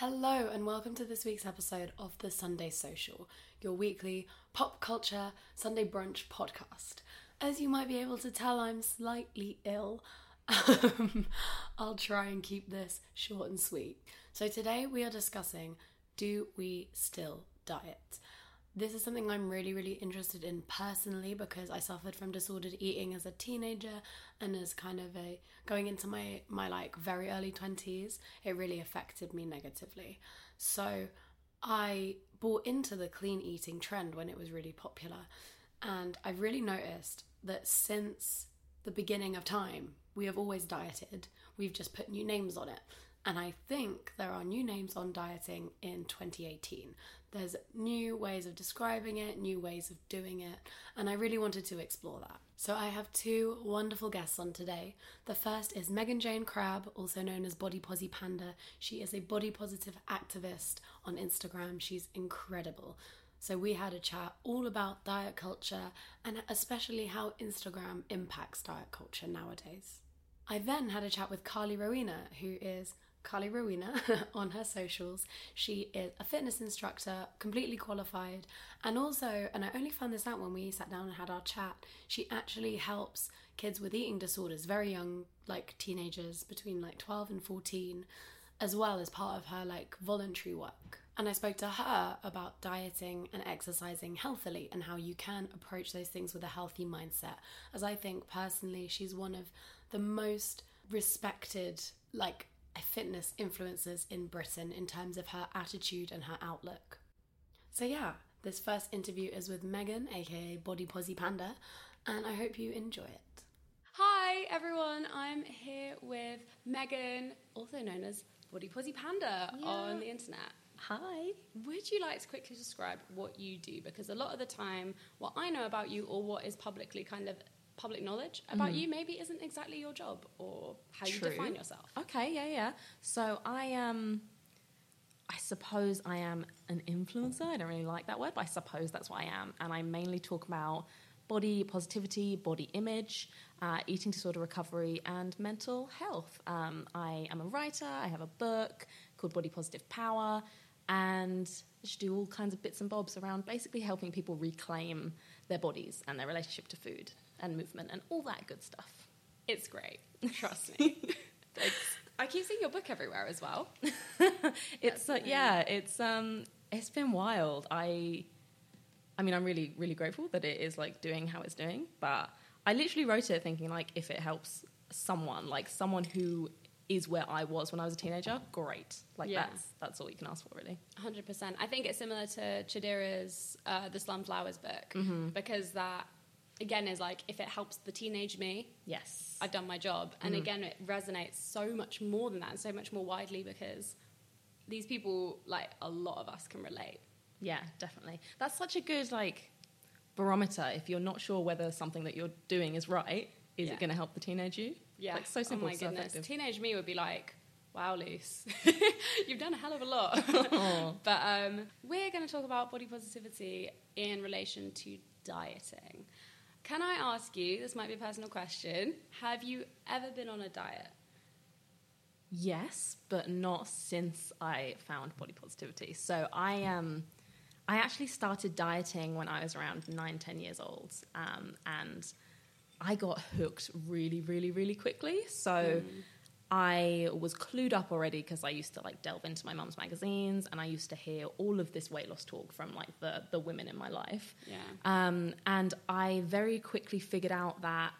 Hello, and welcome to this week's episode of the Sunday Social, your weekly pop culture Sunday brunch podcast. As you might be able to tell, I'm slightly ill. Um, I'll try and keep this short and sweet. So, today we are discussing do we still diet? This is something I'm really, really interested in personally because I suffered from disordered eating as a teenager and as kind of a going into my my like very early 20s, it really affected me negatively. So, I bought into the clean eating trend when it was really popular. And I've really noticed that since the beginning of time, we have always dieted. We've just put new names on it. And I think there are new names on dieting in 2018. There's new ways of describing it, new ways of doing it, and I really wanted to explore that. So I have two wonderful guests on today. The first is Megan Jayne Crabbe, also known as BodyPosiPanda. She is a body positive activist on Instagram. She's incredible. So we had a chat all about diet culture and especially how Instagram impacts diet culture nowadays. I then had a chat with Carly Rowena, who is Carly Rowena on her socials. She is a fitness instructor, completely qualified, and also, and I only found this out when we sat down and had our chat, she actually helps kids with eating disorders, very young, like teenagers between like 12 and 14, as well as part of her like voluntary work. And I spoke to her about dieting and exercising healthily and how you can approach those things with a healthy mindset. As I think personally, she's one of the most respected, like, fitness influencers in Britain in terms of her attitude and her outlook. So, yeah, this first interview is with Megan, aka BodyPosiPanda, and I hope you enjoy it. Hi, everyone. I'm here with Megan, also known as BodyPosiPanda Yeah. on the internet. Hi. Would you like to quickly describe what you do? Because a lot of the time, what I know about you or what is publicly kind of public knowledge about you maybe isn't exactly your job or how you define yourself. Okay, yeah, yeah. So I am, I suppose I am an influencer. I don't really like that word, but I suppose that's what I am. And I mainly talk about body positivity, body image, uh, eating disorder recovery, and mental health. Um, I am a writer. I have a book called Body Positive Power, and I just do all kinds of bits and bobs around basically helping people reclaim their bodies and their relationship to food and movement and all that good stuff. It's great. Trust me. I keep seeing your book everywhere as well. it's uh, yeah, it's um, it's been wild. I, I mean, I'm really really grateful that it is like doing how it's doing. But I literally wrote it thinking like, if it helps someone, like someone who is where I was when I was a teenager, great. Like Yeah. that's that's all you can ask for, really. 100%. I think it's similar to Chidera's uh, The Slumflower's book because that, again, is like if it helps the teenage me, Yes. I've done my job. And again, it resonates so much more than that and so much more widely because these people, like a lot of us, can relate. Yeah, definitely. That's such a good like barometer. If you're not sure whether something that you're doing is right, is Yeah. it going to help the teenage you? Yeah. like so simple, Oh my so goodness. effective. Teenage me would be like, wow, Luce, you've done a hell of a lot. but um, we're going to talk about body positivity in relation to dieting. Can I ask you, this might be a personal question, have you ever been on a diet? Yes, but not since I found body positivity. So I um, I actually started dieting when I was around nine, ten years old, um, and I got hooked really, really, really quickly. So I was clued up already because I used to like delve into my mum's magazines, and I used to hear all of this weight loss talk from like the the women in my life. Yeah. Um, and I very quickly figured out that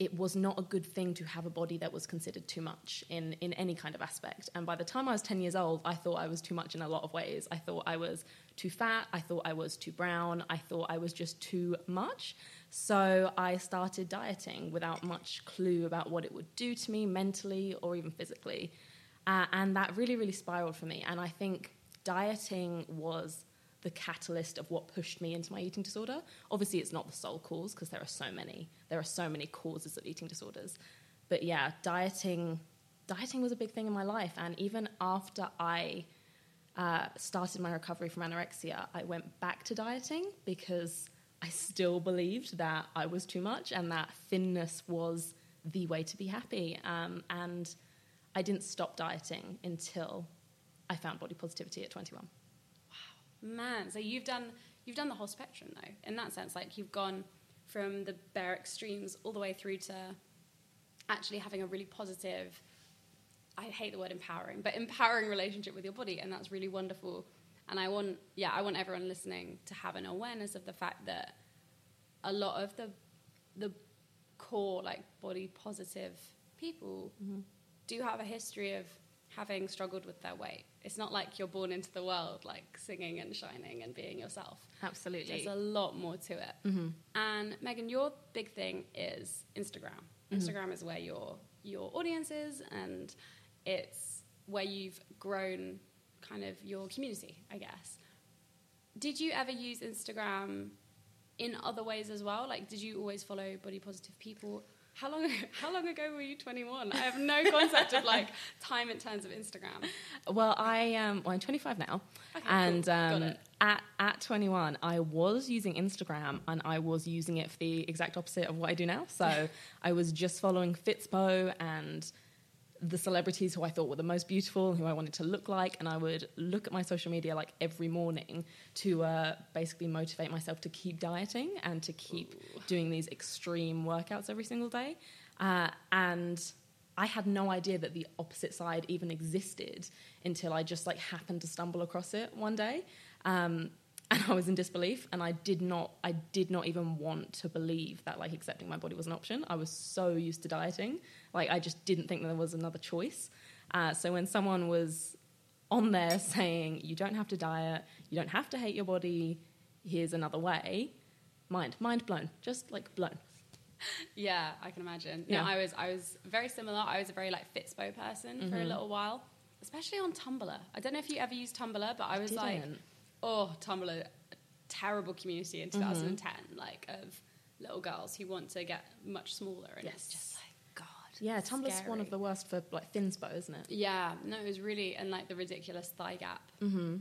it was not a good thing to have a body that was considered too much in, in any kind of aspect. And by the time I was 10 years old, I thought I was too much in a lot of ways. I thought I was too fat. I thought I was too brown. I thought I was just too much. So I started dieting without much clue about what it would do to me mentally or even physically. Uh, and that really, really spiraled for me. And I think dieting was the catalyst of what pushed me into my eating disorder. Obviously, it's not the sole cause because there are so many. There are so many causes of eating disorders. But yeah, dieting, dieting was a big thing in my life. And even after I uh, started my recovery from anorexia, I went back to dieting because I still believed that I was too much and that thinness was the way to be happy. Um, and I didn't stop dieting until I found body positivity at 21. Wow, Man, so you've done you've done the whole spectrum though. In that sense, like you've gone from the bare extremes all the way through to actually having a really positive I hate the word empowering, but empowering relationship with your body and that's really wonderful. And I want yeah, I want everyone listening to have an awareness of the fact that a lot of the the core like body positive people mm-hmm. do have a history of having struggled with their weight. It's not like you're born into the world like singing and shining and being yourself. Absolutely. There's a lot more to it. Mm-hmm. And Megan, your big thing is Instagram. Mm-hmm. Instagram is where your your audience is and it's where you've grown kind of your community, I guess. Did you ever use Instagram in other ways as well? Like did you always follow body positive people? How long? How long ago were you 21? I have no concept of like time in terms of Instagram. Well, I um, well, I'm 25 now, okay, and cool. um, at at 21, I was using Instagram, and I was using it for the exact opposite of what I do now. So I was just following Fitspo and the celebrities who I thought were the most beautiful, who I wanted to look like, and I would look at my social media like every morning to uh, basically motivate myself to keep dieting and to keep Ooh. doing these extreme workouts every single day. Uh, and I had no idea that the opposite side even existed until I just like happened to stumble across it one day. Um, and I was in disbelief and I did not I did not even want to believe that like accepting my body was an option. I was so used to dieting. Like I just didn't think there was another choice. Uh, so when someone was on there saying you don't have to diet, you don't have to hate your body, here's another way, mind mind blown, just like blown. Yeah, I can imagine. Yeah, no, I was I was very similar. I was a very like Fitspo person mm-hmm. for a mm-hmm. little while, especially on Tumblr. I don't know if you ever used Tumblr, but I was I like oh, Tumblr, terrible community in 2010, mm-hmm. like of little girls who want to get much smaller, and yes. it's just like God. Yeah, Tumblr's scary. one of the worst for like thinspo, isn't it? Yeah, no, it was really and like the ridiculous thigh gap, mm-hmm.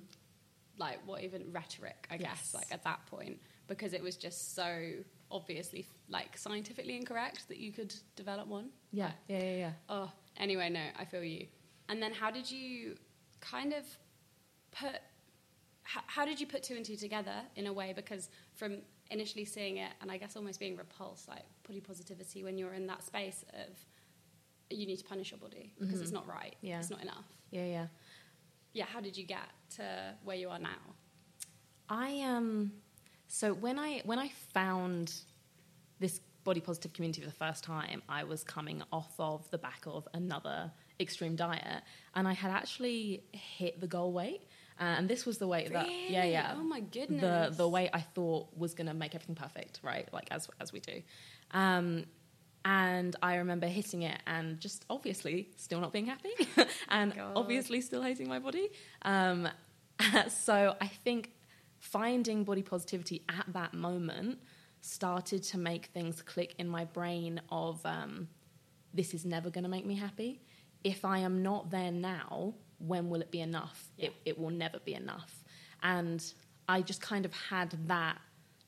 like what even rhetoric, I yes. guess, like at that point, because it was just so obviously like scientifically incorrect that you could develop one. Yeah, like, yeah, yeah, yeah. Oh, anyway, no, I feel you. And then how did you kind of put how, how did you put two and two together in a way? Because from initially seeing it and I guess almost being repulsed, like body positivity, when you're in that space of you need to punish your body because mm-hmm. it's not right, yeah. it's not enough. Yeah, yeah. Yeah, how did you get to where you are now? I um so when I when I found this body positive community for the first time, I was coming off of the back of another extreme diet and I had actually hit the goal weight. Uh, and this was the way that yeah yeah. Oh my goodness. the the way I thought was going to make everything perfect right? Like as as we do. Um, and I remember hitting it and just obviously still not being happy and God. obviously still hating my body. Um, so I think finding body positivity at that moment started to make things click in my brain of um, this is never going to make me happy. If I am not there now when will it be enough? Yeah. It, it will never be enough. And I just kind of had that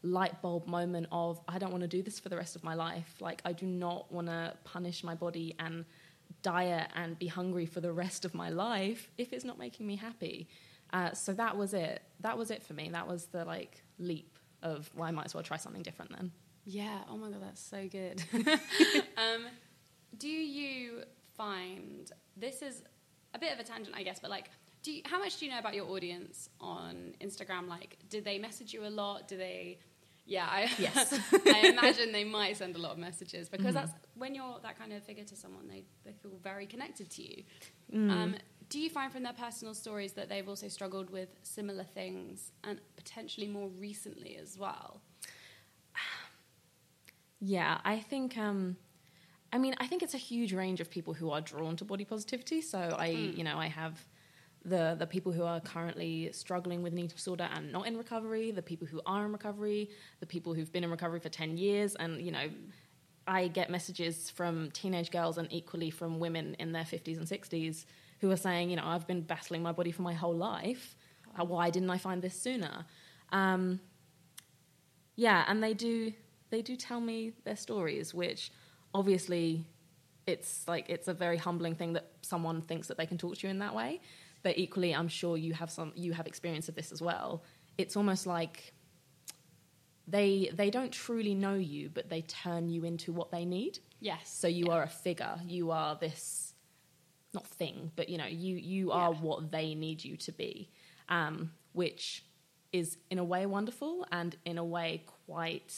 light bulb moment of I don't want to do this for the rest of my life. Like I do not want to punish my body and diet and be hungry for the rest of my life if it's not making me happy. Uh, so that was it. That was it for me. That was the like leap of well, I might as well try something different then. Yeah. Oh my god, that's so good. um, do you find this is a bit of a tangent, I guess, but like, do you, how much do you know about your audience on Instagram? Like, do they message you a lot? Do they? Yeah, I, yes. I imagine they might send a lot of messages because mm-hmm. that's when you're that kind of figure to someone, they, they feel very connected to you. Mm. Um, do you find from their personal stories that they've also struggled with similar things and potentially more recently as well? Yeah, I think. Um, I mean, I think it's a huge range of people who are drawn to body positivity. So I, you know, I have the the people who are currently struggling with an eating disorder and not in recovery, the people who are in recovery, the people who've been in recovery for ten years, and you know, I get messages from teenage girls and equally from women in their fifties and sixties who are saying, you know, I've been battling my body for my whole life. Why didn't I find this sooner? Um, yeah, and they do they do tell me their stories, which obviously it's like it's a very humbling thing that someone thinks that they can talk to you in that way. But equally, I'm sure you have some you have experience of this as well. It's almost like they they don't truly know you, but they turn you into what they need. Yes. So you Yeah. are a figure. You are this not thing, but you know, you you are Yeah. what they need you to be. Um, which is in a way wonderful and in a way quite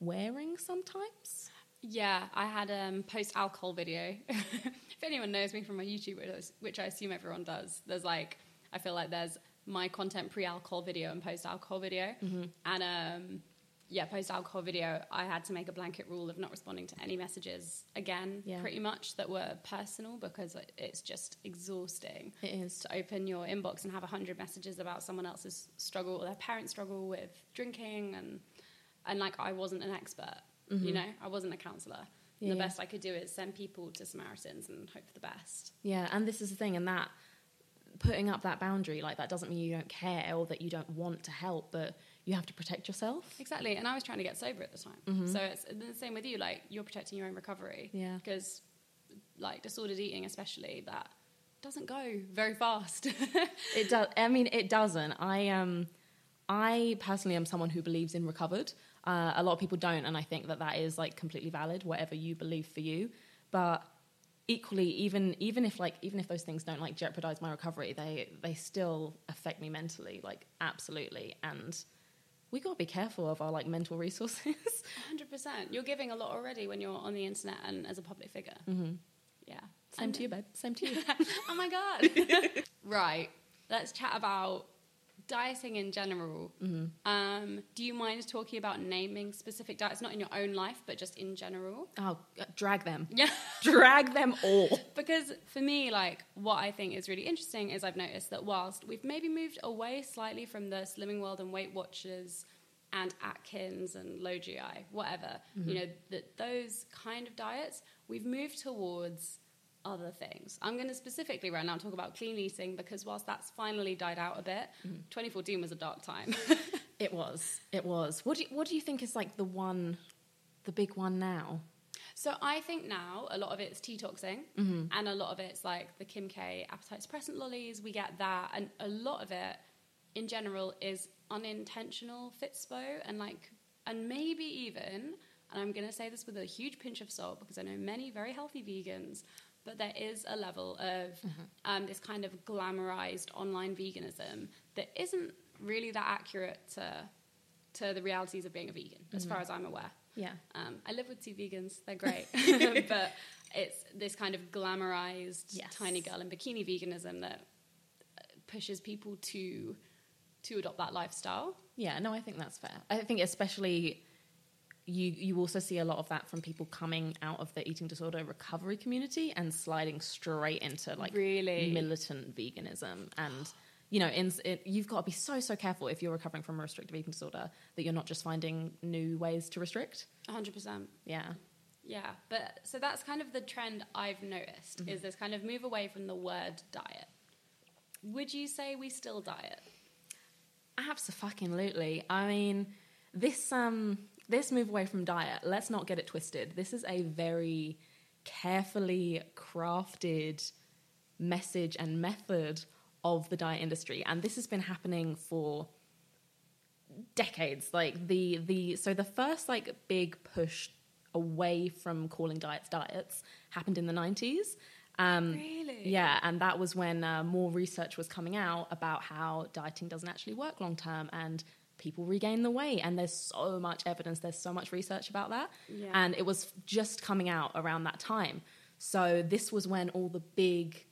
wearing sometimes. Yeah, I had a um, post alcohol video. if anyone knows me from my YouTube videos, which I assume everyone does, there's like, I feel like there's my content pre alcohol video and post alcohol video. Mm-hmm. And um, yeah, post alcohol video, I had to make a blanket rule of not responding to any messages again, Yeah. pretty much that were personal because it's just exhausting It is. to open your inbox and have 100 messages about someone else's struggle or their parents' struggle with drinking and and like I wasn't an expert, you know, I wasn't a counselor. Mm-hmm. Yeah, the best I could do is send people to Samaritans and hope for the best. Yeah, and this is the thing, and that putting up that boundary, like that doesn't mean you don't care or that you don't want to help, but you have to protect yourself. Exactly. And I was trying to get sober at the time. So it's the same with you. Like you're protecting your own recovery. Mm-hmm. Yeah. Because like disordered eating, especially, that doesn't go very fast. It does. I mean, it doesn't. I um, I personally am someone who believes in recovered. Uh, a lot of people don't, and I think that that is like completely valid, whatever you believe for you. But equally, even even if like even if those things don't like jeopardize my recovery, they they still affect me mentally, like absolutely. And we gotta be careful of our like mental resources. 100%. You're giving a lot already when you're on the internet and as a public figure. Mm-hmm. Yeah. Same And- to you, babe. Same to you. oh my god. right. Let's chat about dieting in general. Um, do you mind talking about naming specific diets, not in your own life, but just in general? oh, uh, drag them. Yeah. Drag them all. because for me, like, what I think is really interesting is I've noticed that whilst we've maybe moved away slightly from the Slimming World and Weight Watchers and Atkins and low GI, whatever, you know, that those kind of diets, we've moved towards other things. I'm going to specifically right now talk about clean eating because whilst that's finally died out a bit, mm-hmm. 2014 was a dark time. It was. It was. What do you, what do you think is like the one, the big one now? So I think now a lot of it's detoxing, mm-hmm. and a lot of it's like the Kim K appetite suppressant lollies. We get that, and a lot of it, in general, is unintentional fitspo, and like, and maybe even, and I'm going to say this with a huge pinch of salt because I know many very healthy vegans, but there is a level of um, this kind of glamorized online veganism that isn't really that accurate to to the realities of being a vegan, as far as I'm aware. Yeah. Um, I live with two vegans; they're great, but it's this kind of glamorized Yes. tiny girl in bikini veganism that pushes people to to adopt that lifestyle. Yeah, no, I think that's fair. I think especially you you also see a lot of that from people coming out of the eating disorder recovery community and sliding straight into like Really? militant veganism and you know in, it, you've got to be so so careful if you're recovering from a restrictive eating disorder that you're not just finding new ways to restrict 100%. yeah Yeah, but so that's kind of the trend I've noticed is this kind of move away from the word diet. Would you say we still diet? Absolutely. I mean, this um this move away from diet. Let's not get it twisted. This is a very carefully crafted message and method of the diet industry, and this has been happening for decades. Like the the so the first like big push away from calling diets diets happened in the nineties. Um, Really? Yeah, and that was when uh, more research was coming out about how dieting doesn't actually work long term and people regain the weight. And there's so much evidence, there's so much research about that. Yeah. And it was just coming out around that time. So this was when all the big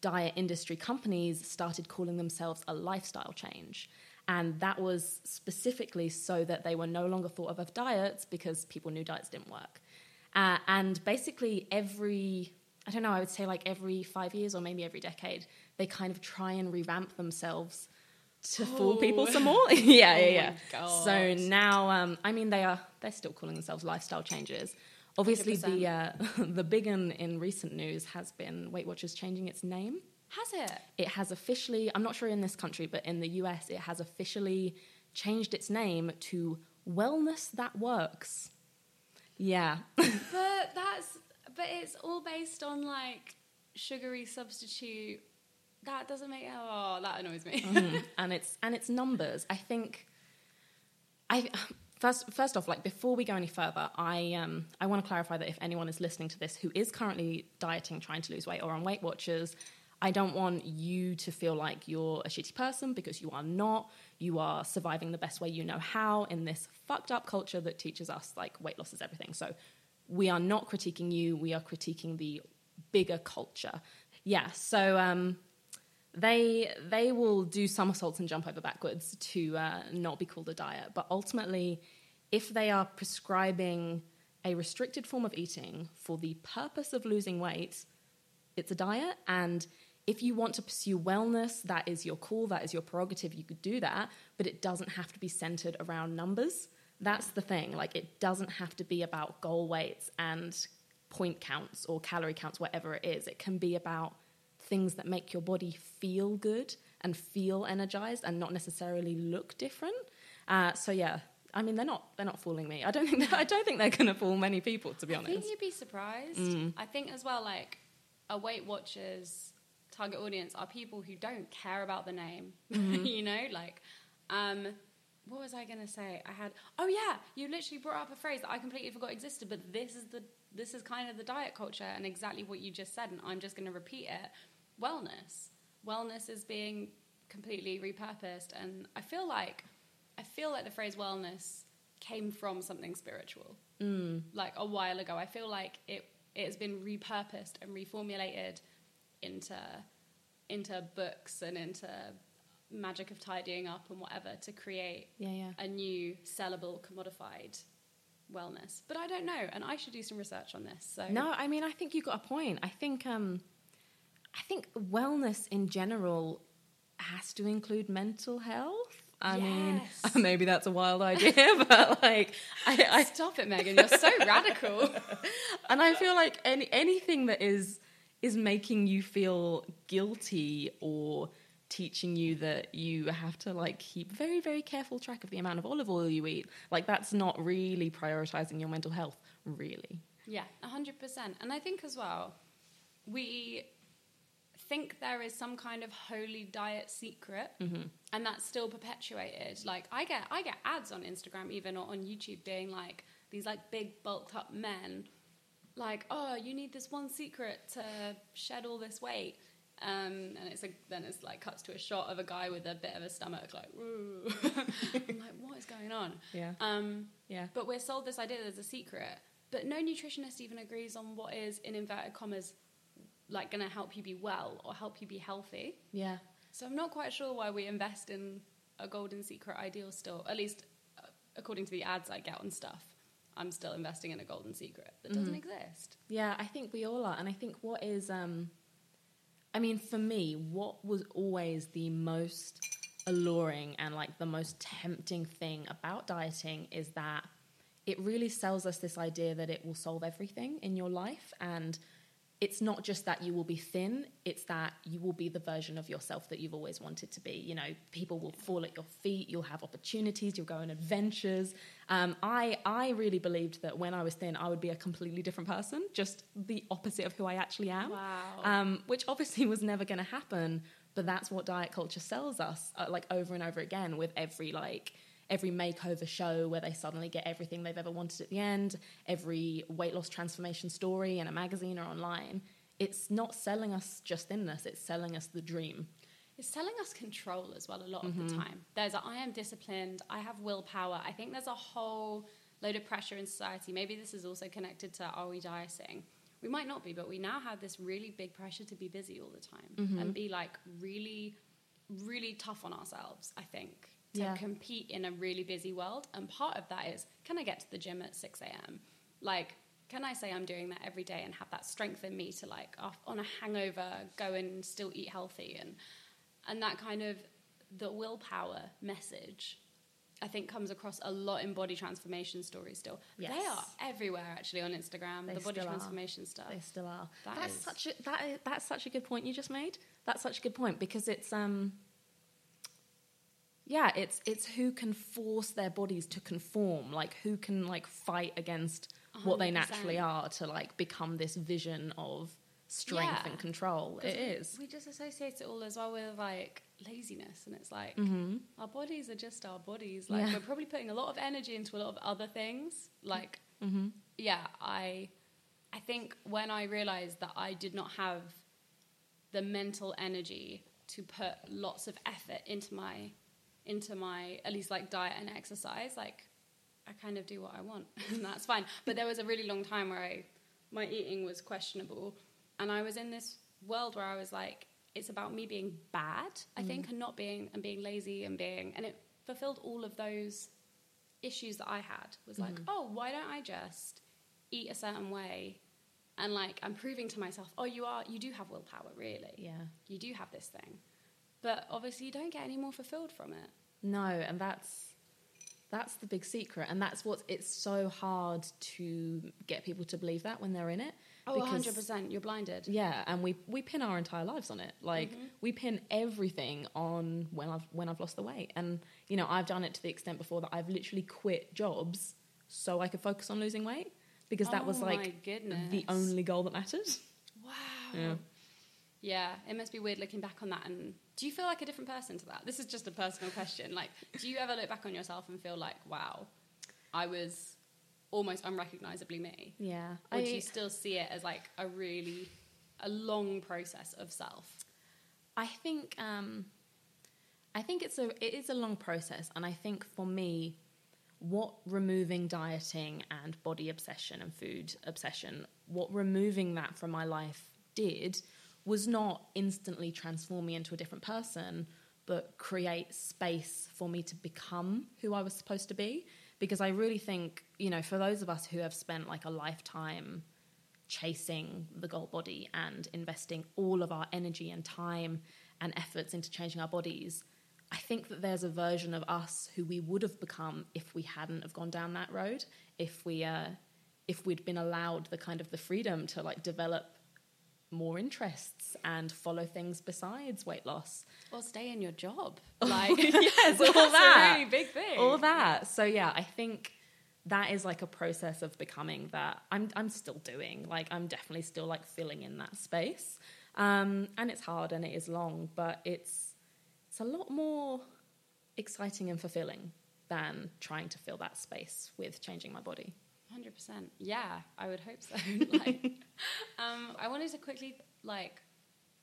diet industry companies started calling themselves a lifestyle change. And that was specifically so that they were no longer thought of as diets because people knew diets didn't work. Uh, and basically, every, I don't know, I would say like every five years or maybe every decade, they kind of try and revamp themselves to fool people some more. yeah, yeah, yeah. Oh So now, um, I mean, they are they're still calling themselves lifestyle changes. Obviously, the uh, the big one in recent news has been Weight Watchers changing its name. Has it? It has officially, I'm not sure in this country, but in the US, it has officially changed its name to Wellness That Works. Yeah. But that's but it's all based on like sugary substitute. That doesn't make oh that annoys me. Mhm. and it's and it's numbers. I think I first first off, like before we go any further, I um I want to clarify that if anyone is listening to this who is currently dieting, trying to lose weight, or on Weight Watchers, I don't want you to feel like you're a shitty person because you are not. You are surviving the best way you know how in this fucked up culture that teaches us like weight loss is everything. So we are not critiquing you. We are critiquing the bigger culture. Yeah. So um, they they will do somersaults and jump over backwards to uh, not be called a diet. But ultimately, if they are prescribing a restricted form of eating for the purpose of losing weight, it's a diet. And if you want to pursue wellness, that is your call, that is your prerogative. You could do that, but it doesn't have to be centered around numbers. That's the thing. Like, it doesn't have to be about goal weights and point counts or calorie counts, whatever it is. It can be about things that make your body feel good and feel energized and not necessarily look different. Uh, so yeah, I mean they're not they're not fooling me. I don't think I don't think they're going to fool many people to be I think honest. you'd be surprised. Mm. I think as well, like a Weight Watchers target audience are people who don't care about the name. Mm-hmm. you know, like um, what was I gonna say? I had oh yeah, you literally brought up a phrase that I completely forgot existed, but this is the this is kind of the diet culture and exactly what you just said, and I'm just gonna repeat it. Wellness. Wellness is being completely repurposed and I feel like I feel like the phrase wellness came from something spiritual Mm. like a while ago. I feel like it it has been repurposed and reformulated into into books and into magic of tidying up and whatever to create Yeah, yeah. a new sellable commodified wellness. But I don't know, and I should do some research on this. So No, I mean I think you got a point. I think um, I think wellness in general has to include mental health. I mean, maybe that's a wild idea, but like, I, I stop it, Megan. You're so radical. and I feel like any anything that is is making you feel guilty or teaching you that you have to like keep very very careful track of the amount of olive oil you eat like that's not really prioritizing your mental health really Yeah, hundred percent. And I think as well, we think there is some kind of holy diet secret, and that's still perpetuated. Like I get, I get ads on Instagram even or on YouTube being like these like big bulked up men, like oh you need this one secret to shed all this weight. Um, and it's a, then it's like cuts to a shot of a guy with a bit of a stomach, like. I'm like, what is going on? yeah Um, yeah but we're sold this idea there's a secret. But no nutritionist even agrees on what is, in inverted commas, like going to help you be well or help you be healthy. yeah So I'm not quite sure why we invest in a golden secret ideal still. At least uh, according to the ads I get on stuff, I'm still investing in a golden secret that doesn't exist. Yeah, I think we all are. And I think what is, um, I mean, for me, what was always the most alluring and like the most tempting thing about dieting is that it really sells us this idea that it will solve everything in your life. And it's not just that you will be thin, it's that you will be the version of yourself that you've always wanted to be. You know, people will fall at your feet, you'll have opportunities, you'll go on adventures. Um, I, I really believed that when I was thin, I would be a completely different person, just the opposite of who I actually am. Wow. Um, which obviously was never going to happen, but that's what diet culture sells us, uh, like over and over again with every like every makeover show where they suddenly get everything they've ever wanted at the end, every weight loss transformation story in a magazine or online. It's not selling us just thinness, it's selling us the dream. It's selling us control as well a lot of the mm-hmm. time. There's a I am disciplined, I have willpower. I think there's a whole load of pressure in society. Maybe this is also connected to are we dieting? We might not be, but we now have this really big pressure to be busy all the time mm-hmm. and be like really, really tough on ourselves, I think. To Yeah. compete in a really busy world. And part of that is can I get to the gym at 6 a.m.? Like, can I say I'm doing that every day and have that strength in me to, like, off, on a hangover, go and still eat healthy? And, and that kind of the willpower message. I think comes across a lot in body transformation stories still. They are everywhere actually on Instagram, They the body still are. transformation stuff. They still are. That that's is- such a that is, that's such a good point you just made. That's such a good point because it's um yeah, it's it's who can force their bodies to conform, like who can like fight against what they naturally are to like become this vision of strength Yeah. and control it is we- just associate it all as well with like laziness, and it's like our bodies are just our bodies. Like Mm-hmm. Yeah. we're probably putting a lot of energy into a lot of other things. Like, Mm-hmm. yeah, I, I think when I realized that I did not have the mental energy to put lots of effort into my, into my at least like diet and exercise, like I kind of do what I want, and that's fine. But there was a really long time where I, my eating was questionable, and I was in this world where I was like, it's about me being bad, I mm. think, and not being and being lazy and being, and it fulfilled all of those issues that I had. Was like, mm-hmm. oh, why don't I just eat a certain way, and like I'm proving to myself, oh, you are, you do have willpower, really, Yeah. you do have this thing, but obviously you don't get any more fulfilled from it. No, and that's that's the big secret, and that's what it's so hard to get people to believe that when they're in it. Oh, because- 100%, you're blinded. Yeah, and we we pin our entire lives on it. Like Mm-hmm. we pin everything on when I've when I've lost the weight, and you know I've done it to the extent before that I've literally quit jobs so I could focus on losing weight because that Oh was like the only goal that mattered. Wow. Yeah. Yeah, it must be weird looking back on that. And do you feel like a different person to that? This is just a personal question. Like, do you ever look back on yourself and feel like, wow, I was almost unrecognizably me? Yeah, Or I, do you still see it as like a really, a long process of self? I think um, I think it's a it is a long process, and I think for me, what removing dieting and body obsession and food obsession, what removing that from my life did was not instantly transform me into a different person, but create space for me to become who I was supposed to be. Because I really think, you know, for those of us who have spent like a lifetime chasing the goal body and investing all of our energy and time and efforts into changing our bodies, I think that there's a version of us who we would have become if we hadn't have gone down that road, if we uh, if we'd been allowed the kind of the freedom to like develop more interests and follow things besides weight loss. Or stay in your job? Like, yes, all that's that. a really big thing. all that. So yeah, I think that is like a process of becoming that I'm I'm still doing. Like I'm definitely still like filling in that space. Um, and it's hard and it is long, but it's it's a lot more exciting and fulfilling than trying to fill that space with changing my body. Hundred percent. Yeah, I would hope so. like, um, I wanted to quickly like,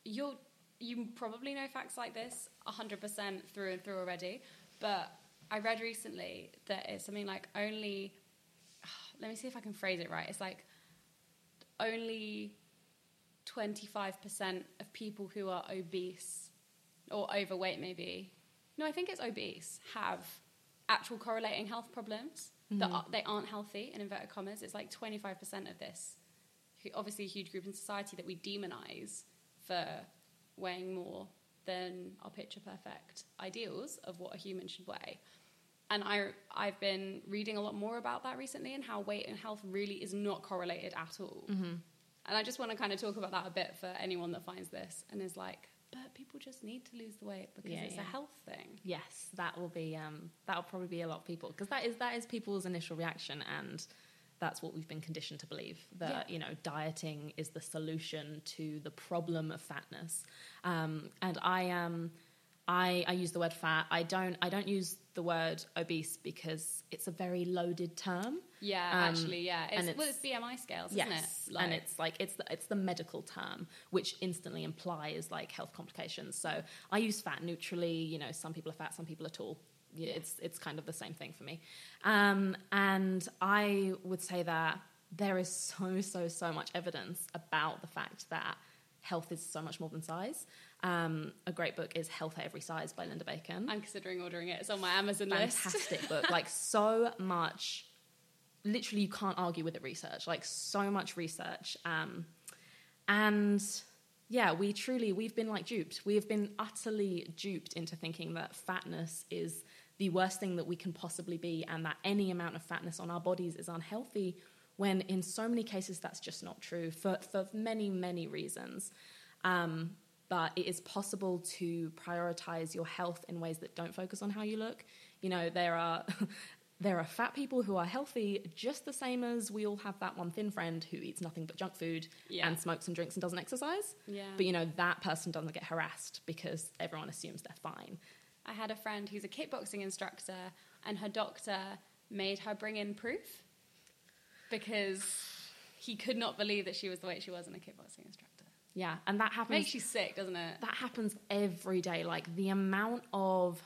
you you probably know facts like this hundred percent through and through already, but I read recently that it's something like only. Let me see if I can phrase it right. It's like only twenty five percent of people who are obese or overweight, maybe. No, I think it's obese have actual correlating health problems that mm. are, they aren't healthy in inverted commas. It's like 25% of this, obviously a huge group in society that we demonize for weighing more than our picture perfect ideals of what a human should weigh. And I, I've been reading a lot more about that recently and how weight and health really is not correlated at all. Mm-hmm. And I just want to kind of talk about that a bit for anyone that finds this and is like, but people just need to lose the weight because Yeah, it's yeah. a health thing. Yes, that will be um, that will probably be a lot of people because that is that is people's initial reaction, and that's what we've been conditioned to believe that Yeah. you know dieting is the solution to the problem of fatness. Um, and I am. I, I use the word fat. I don't. I don't use the word obese because it's a very loaded term. Yeah, Um, actually, yeah. It's, and well, it's- it's BMI scales, yes, isn't it? and it's like it's the, it's the medical term, which instantly implies like health complications. So I use fat neutrally. You know, some people are fat, some people are tall. Yeah, It's it's kind of the same thing for me. Um, and I would say that there is so so so much evidence about the fact that health is so much more than size. Um, a great book is Health at Every Size by Linda Bacon. I'm considering ordering it. It's on my Amazon list. Fantastic book. Like so much, literally, you can't argue with the research. Like so much research. Um, and yeah, we truly, we've been like duped. We have been utterly duped into thinking that fatness is the worst thing that we can possibly be and that any amount of fatness on our bodies is unhealthy when in so many cases that's just not true for, for many, many reasons. Um, but it is possible to prioritize your health in ways that don't focus on how you look. You know, there are there are fat people who are healthy just the same as we all have that one thin friend who eats nothing but junk food Yeah. and smokes and drinks and doesn't exercise. Yeah. But you know, that person doesn't get harassed because everyone assumes they're fine. I had a friend who's a kickboxing instructor, and her doctor made her bring in proof because he could not believe that she was the way she was in a kickboxing instructor. Yeah, and that happens Makes you sick, doesn't it? that happens every day. Like the amount of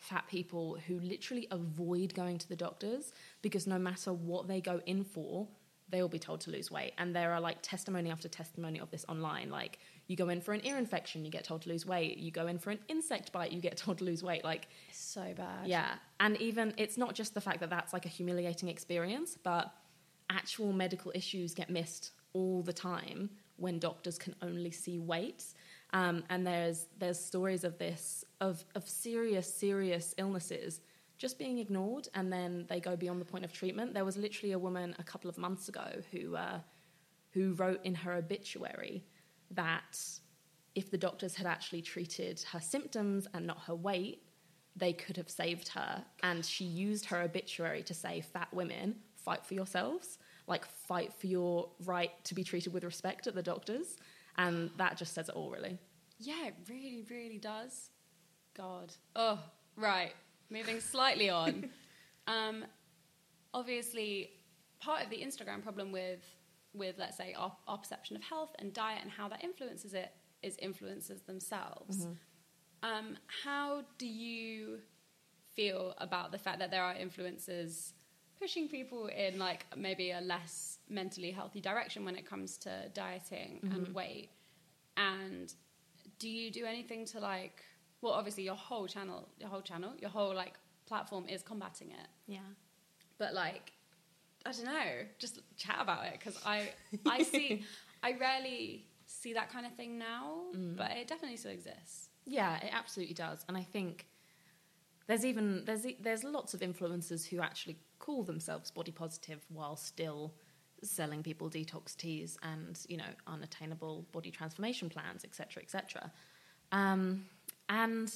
fat people who literally avoid going to the doctors because no matter what they go in for, they will be told to lose weight. And there are like testimony after testimony of this online. Like you go in for an ear infection, you get told to lose weight. You go in for an insect bite, you get told to lose weight. Like so bad. yeah, and even it's not just the fact that that's like a humiliating experience, but actual medical issues get missed all the time when doctors can only see weight. Um, and there's there's stories of this of of serious serious illnesses just being ignored, and then they go beyond the point of treatment. There was literally a woman a couple of months ago who uh, who wrote in her obituary that if the doctors had actually treated her symptoms and not her weight, they could have saved her. And she used her obituary to say, fat women, fight for yourselves. Like, fight for your right to be treated with respect at the doctors. And that just says it all, really. Yeah, it really, really does. God. Oh, right. Moving slightly on. Um, obviously, part of the Instagram problem with, with let's say, our, our perception of health and diet and how that influences it is influencers themselves. Um, how do you feel about the fact that there are influencers pushing people in like maybe a less mentally healthy direction when it comes to dieting and mm-hmm. weight? And do you do anything to like well obviously your whole channel your whole channel your whole like platform is combating it. Yeah. but like i don't know just chat about it because i i see i rarely see that kind of thing now mm. but it definitely still exists. Yeah, it absolutely does, and I think there's even there's there's lots of influencers who actually call themselves body positive while still selling people detox teas and you know unattainable body transformation plans, etc., etc. Um, and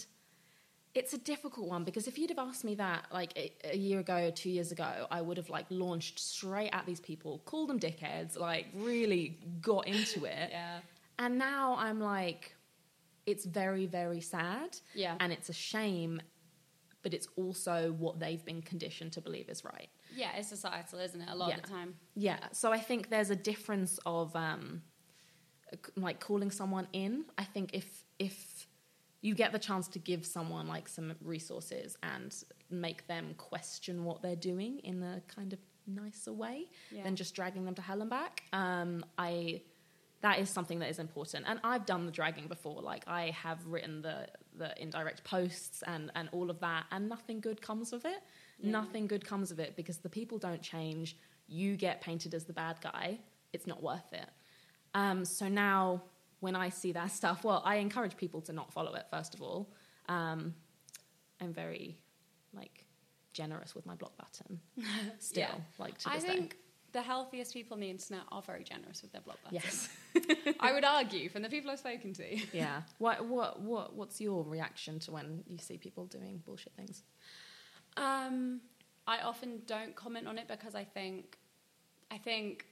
it's a difficult one because if you'd have asked me that like a, a year ago or two years ago, I would have like launched straight at these people, called them dickheads, like really got into it. yeah And now I'm like, it's very, very sad. Yeah. And it's a shame, but it's also what they've been conditioned to believe is right. yeah it's societal isn't it a lot Yeah. of the time Yeah. So I think there's a difference of um, like calling someone in. I think if if you get the chance to give someone like some resources and make them question what they're doing in a kind of nicer way Yeah. than just dragging them to hell and back. Um, I that is something that is important, and I've done the dragging before. Like I have written the the indirect posts and and all of that, and nothing good comes of it. Yeah. Nothing good comes of it because the people don't change. You get painted as the bad guy. It's not worth it. Um, so now, when I see that stuff, well, I encourage people to not follow it. First of all, um, I'm very like generous with my block button. Still, Yeah. like to i this think day. The healthiest people on the internet are very generous with their block button Yes. i would argue from the people i've spoken to yeah. What what what what's your reaction to when you see people doing bullshit things? Um, I often don't comment on it because I think, I think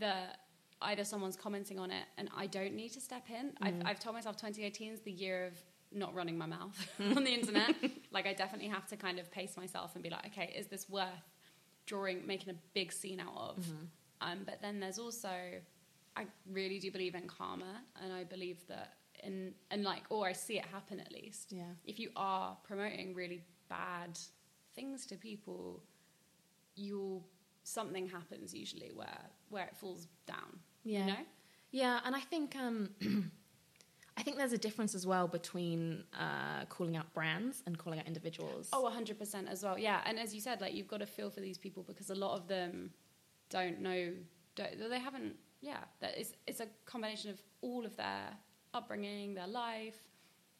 that either someone's commenting on it and I don't need to step in. I've, I've told myself 2018 is the year of not running my mouth on the internet. like I definitely have to kind of pace myself and be like, okay, is this worth drawing, making a big scene out of? Um, but then there's also, I really do believe in karma, and I believe that in and like, or I see it happen at least Yeah. if you are promoting really bad things to people, you'll something happens usually where where it falls down. Yeah. You know? Yeah, and I think um, I think there's a difference as well between uh, calling out brands and calling out individuals. Oh, 100% as well. Yeah. And as you said, like, you've got to feel for these people because a lot of them don't know, don't, they haven't, yeah, that it's, it's a combination of all of their upbringing, their life,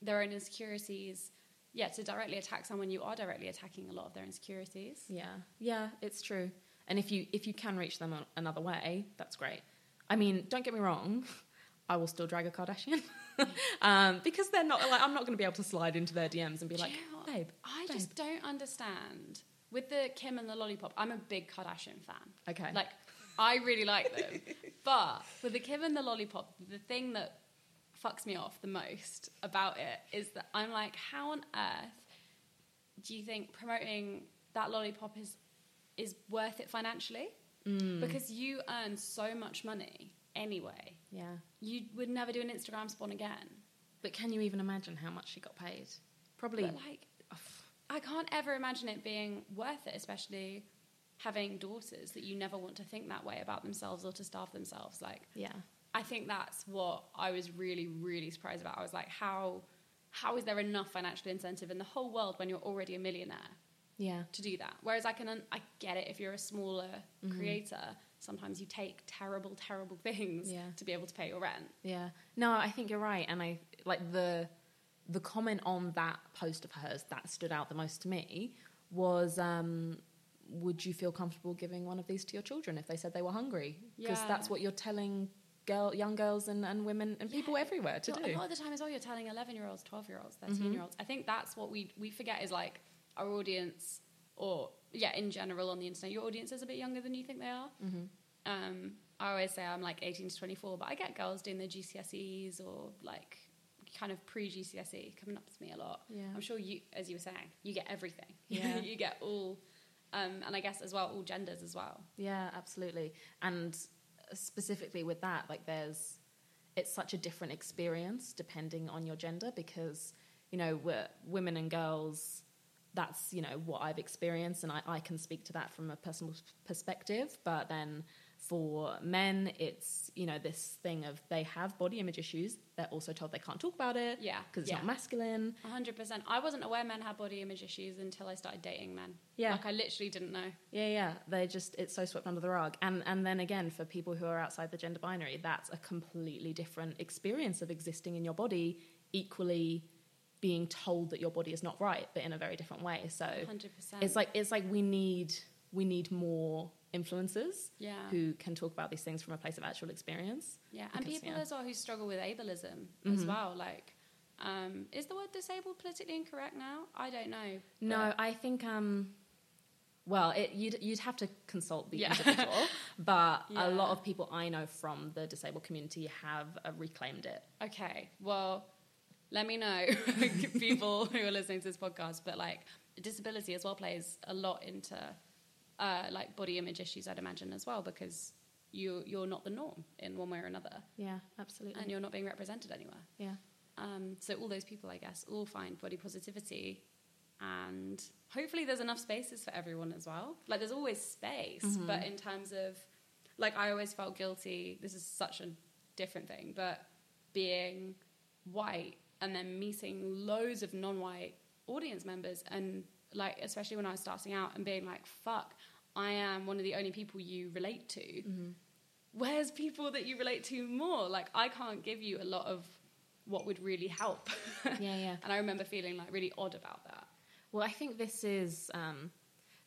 their own insecurities. Yeah, to directly attack someone, you are directly attacking a lot of their insecurities. Yeah, yeah, it's true. And if you if you can reach them another way, that's great. I mean, don't get me wrong, I will still drag a Kardashian um, because they're not like I'm not going to be able to slide into their DMs and be like, you know babe, I babe. just don't understand. With the Kim and the lollipop, I'm a big Kardashian fan. Okay. Like, I really like them. but with the Kim and the lollipop, the thing that fucks me off the most about it is that I'm like, how on earth do you think promoting that lollipop is is worth it financially? Mm. Because you earn so much money anyway. yeah. You would never do an Instagram spawn again. But can you even imagine how much she got paid? Probably. But like, I can't ever imagine it being worth it, especially having daughters that you never want to think that way about themselves or to starve themselves. Like, yeah. I think that's what I was really, really surprised about. I was like, how, how is there enough financial incentive in the whole world when you're already a millionaire Yeah. to do that? Whereas I can, un- I get it if you're a smaller Mm-hmm. creator. Sometimes you take terrible, terrible things Yeah. to be able to pay your rent. Yeah. No, I think you're right. And I like the the comment on that post of hers that stood out the most to me was um, would you feel comfortable giving one of these to your children if they said they were hungry? Because Yeah. that's what you're telling girl, young girls and, and women and people Yeah. everywhere to do. Mm-hmm. A lot of the time as well, you're telling 11 year olds, 12 year olds, 13 year olds. I think that's what we, we forget is like our audience, or yeah, in general on the internet, your audience is a bit younger than you think they are. Mm-hmm. Um, I always say I'm like 18 to 24, but I get girls doing their GCSEs or like kind of pre GCSE coming up to me a lot. Yeah. I'm sure you, as you were saying, you get everything. Yeah. you get all, um, and I guess as well, all genders as well. Yeah, absolutely. And specifically with that, like there's, it's such a different experience depending on your gender because, you know, we're, women and girls, that's, you know, what I've experienced and I, I can speak to that from a personal perspective. But then for men, it's, you know, this thing of they have body image issues. They're also told they can't talk about it. Yeah, Because it's yeah. not masculine. hundred percent. I wasn't aware men had body image issues until I started dating men. Yeah. like I literally didn't know. Yeah, yeah. They just it's so swept under the rug. And and then again for people who are outside the gender binary, that's a completely different experience of existing in your body, equally being told that your body is not right, but in a very different way. So Hundred percent. it's like it's like we need we need more influencers Yeah. who can talk about these things from a place of actual experience. yeah, and people yeah. Mm-hmm. as well who struggle with ableism as well. Like, um, is the word disabled politically incorrect now? I don't know. No, I think um well, it, you'd you'd have to consult the Yeah. individual, but a lot of people I know from the disabled community have uh, reclaimed it. Okay, well, let me know, people who are listening to this podcast. But like, disability as well plays a lot into uh, like body image issues. I'd imagine as well because you you're not the norm in one way or another, Yeah, absolutely. and you're not being represented anywhere. yeah, Um, so all those people, I guess, all find body positivity, and hopefully there's enough spaces for everyone as well. Like there's always space, Mm-hmm. but in terms of, like I always felt guilty. This is such a different thing, but being white and then meeting loads of non-white audience members, and like especially when I was starting out, and being like, "Fuck, I am one of the only people you relate to." Mm-hmm. Where's people that you relate to more? Like I can't give you a lot of what would really help. yeah, yeah. and I remember feeling like really odd about that. Well, I think this is um,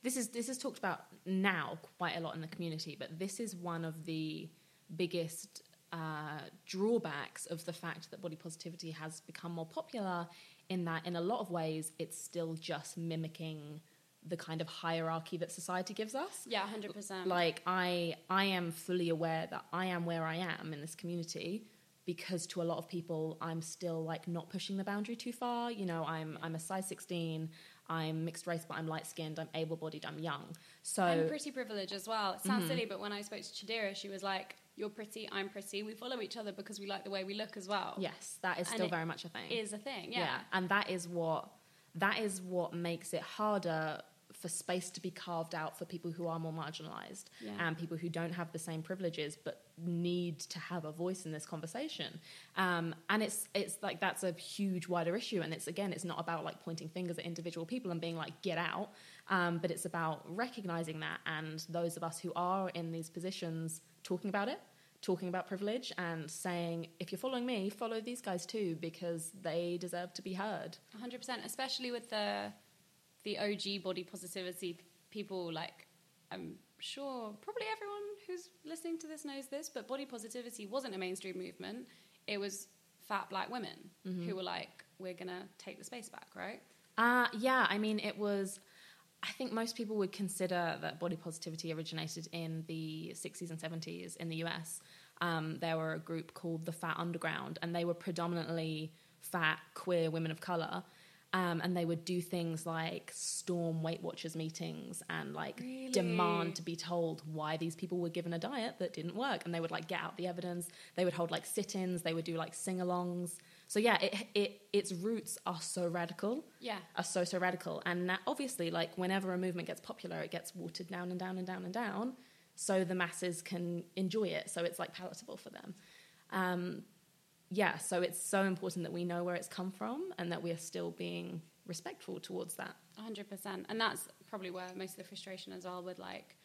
this is this is talked about now quite a lot in the community, but this is one of the biggest uh, drawbacks of the fact that body positivity has become more popular. In that, in a lot of ways, it's still just mimicking the kind of hierarchy that society gives us. Yeah, hundred percent. like i i am fully aware that i am where i am in this community because to a lot of people i'm still like not pushing the boundary too far you know i'm i'm a size 16 i'm mixed race but i'm light skinned i'm able bodied i'm young so I'm pretty privileged as well. It Mm-hmm. sounds silly, but when I spoke to Chidera, she was like, "You're pretty, I'm pretty. We follow each other because we like the way we look as well." yes that is still very much a thing is a thing. Yeah. and that is what that is what makes it harder for space to be carved out for people who are more marginalized Yeah. and people who don't have the same privileges but need to have a voice in this conversation. Um, and it's it's like that's a huge wider issue. And it's again, it's not about like pointing fingers at individual people and being like get out, um, but it's about recognizing that and those of us who are in these positions talking about it. Talking about privilege and saying, if you're following me, follow these guys too, because they deserve to be heard. 100% especially with the the OG body positivity people like I'm sure probably everyone who's listening to this knows this but body positivity wasn't a mainstream movement it was fat black women who were like we're going to take the space back right Uh, yeah, I mean, it was. I think most people would consider that body positivity originated in the 60s and 70s in the US. Um, there were a group called the Fat Underground, and they were predominantly fat, queer women of color. Um, and they would do things like storm Weight Watchers meetings and like Really? demand to be told why these people were given a diet that didn't work. And they would like get out the evidence. They would hold like sit-ins. They would do like sing-alongs. So yeah, it, it its roots are so radical. Yeah. Are so so radical. And that obviously like whenever a movement gets popular it gets watered down and down and down and down so the masses can enjoy it. So it's like palatable for them. Um, yeah so it's so important that we know where it's come from and that we are still being respectful towards that. 100% and that's probably where most of the frustration is all with like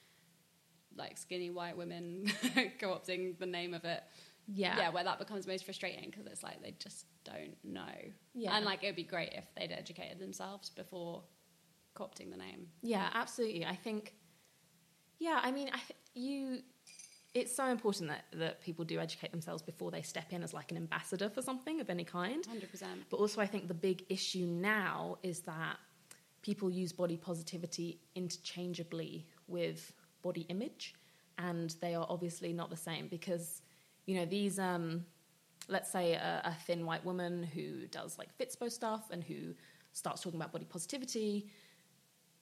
like skinny white women co-opting the name of it yeah yeah where that becomes most frustrating because it's like they just don't know Yeah. and like it would be great if they'd educated themselves before co-opting the name Yeah, absolutely. I think, yeah, I mean, I, th- you, it's so important that, that people do educate themselves before they step in as like an ambassador for something of any kind. 100% But also, I think the big issue now is that people use body positivity interchangeably with body image, and they are obviously not the same because, you know, these, um, let's say a, a thin white woman who does like Fitspo stuff and who starts talking about body positivity,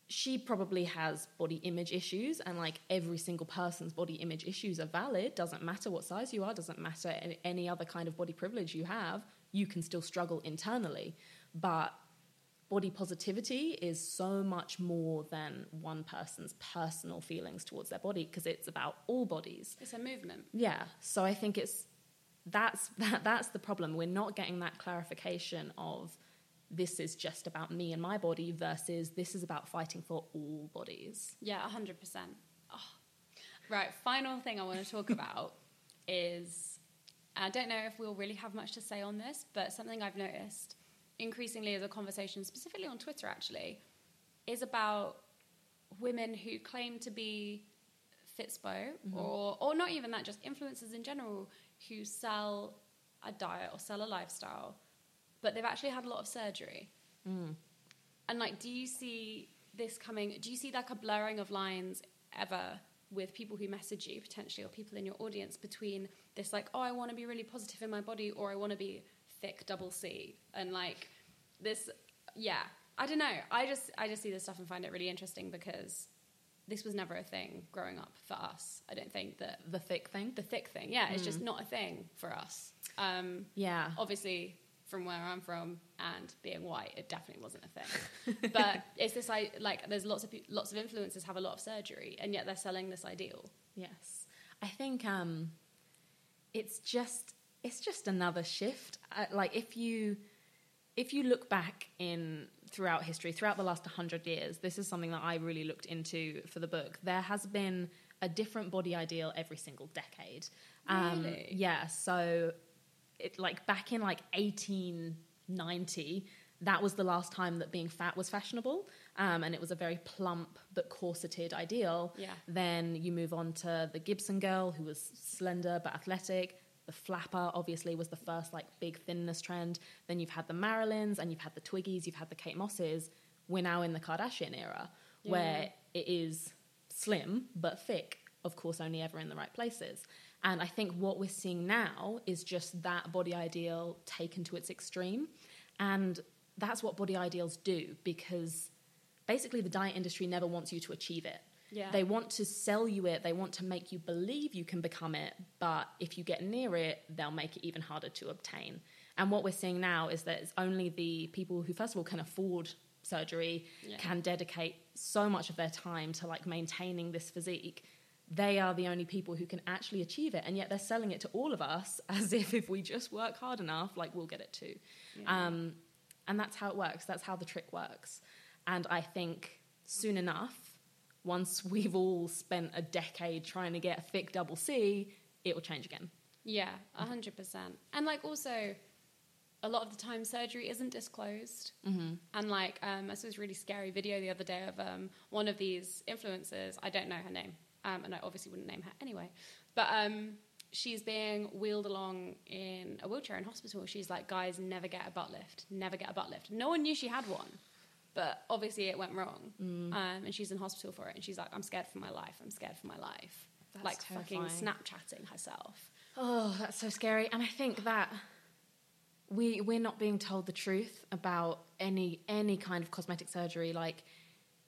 she probably has body image issues and like every single person's body image issues are valid. Doesn't matter what size you are doesn't matter any, any other kind of body privilege you have you can still struggle internally. But body positivity is so much more than one person's personal feelings towards their body because it's about all bodies it's a movement yeah so i think it's that's that, that's the problem we're not getting that clarification of this is just about me and my body versus this is about fighting for all bodies Yeah, 100%. Oh. Ah. Right, final thing I want to talk about is I don't know if we'll really have much to say on this, but something I've noticed increasingly as a conversation, specifically on Twitter actually, is about women who claim to be Fitspo mm-hmm. or or not even that, just influencers in general who sell a diet or sell a lifestyle, but they've actually had a lot of surgery. Mm. And like, do you see this coming? Do you see like a blurring of lines ever with people who message you potentially, or people in your audience between this like, oh, I want to be really positive in my body, or I want to be thick double C, and like this, yeah, I don't know. I just I just see this stuff and find it really interesting because this was never a thing growing up for us. I don't think that the thick thing the thick thing, yeah, it's just not a thing for us. Um, yeah obviously from where I'm from and being white, it definitely wasn't a thing. but it's this I like there's lots of lots of influencers have a lot of surgery and yet they're selling this ideal. yes i think um it's just it's just another shift. Uh, like if you if you look back in throughout history throughout the last 100 years this is something that i really looked into for the book. There has been a different body ideal every single decade. Um, Really? yeah so it like back in like 1890 that was the last time that being fat was fashionable um, and it was a very plump but corseted ideal. Yeah. then you move on to the gibson girl who was slender but athletic the flapper obviously was the first like big thinness trend. Then you've had the marilyns and you've had the twiggies you've had the kate mosses. We're now in the kardashian era where it is slim but thick of course only ever in the right places. And i think what we're seeing now is just that body ideal taken to its extreme. And that's what body ideals do because basically the diet industry never wants you to achieve it Yeah. they want to sell you it. They want to make you believe you can become it. But if you get near it they'll make it even harder to obtain. And what we're seeing now is that it's only the people who first of all can afford surgery Yeah. can dedicate so much of their time to like maintaining this physique. They are the only people who can actually achieve it. And yet they're selling it to all of us as if if we just work hard enough like we'll get it too. Um, and that's how it works. That's how the trick works. And i think soon enough once we've all spent a decade trying to get a thick double c it will change again Yeah, a hundred percent. And like also, a lot of the time surgery isn't disclosed. Mm-hmm. And like, um, I saw this really scary video the other day of um, one of these influencers. I don't know her name, um, and I obviously wouldn't name her anyway. But um, she's being wheeled along in a wheelchair in hospital. She's like, guys, never get a butt lift. Never get a butt lift. No one knew she had one. But obviously it went wrong, um, and she's in hospital for it. And she's like, "I'm scared for my life. I'm scared for my life." That's like fucking. Snapchatting herself. Oh, that's so scary. And I think that we we're not being told the truth about any any kind of cosmetic surgery. Like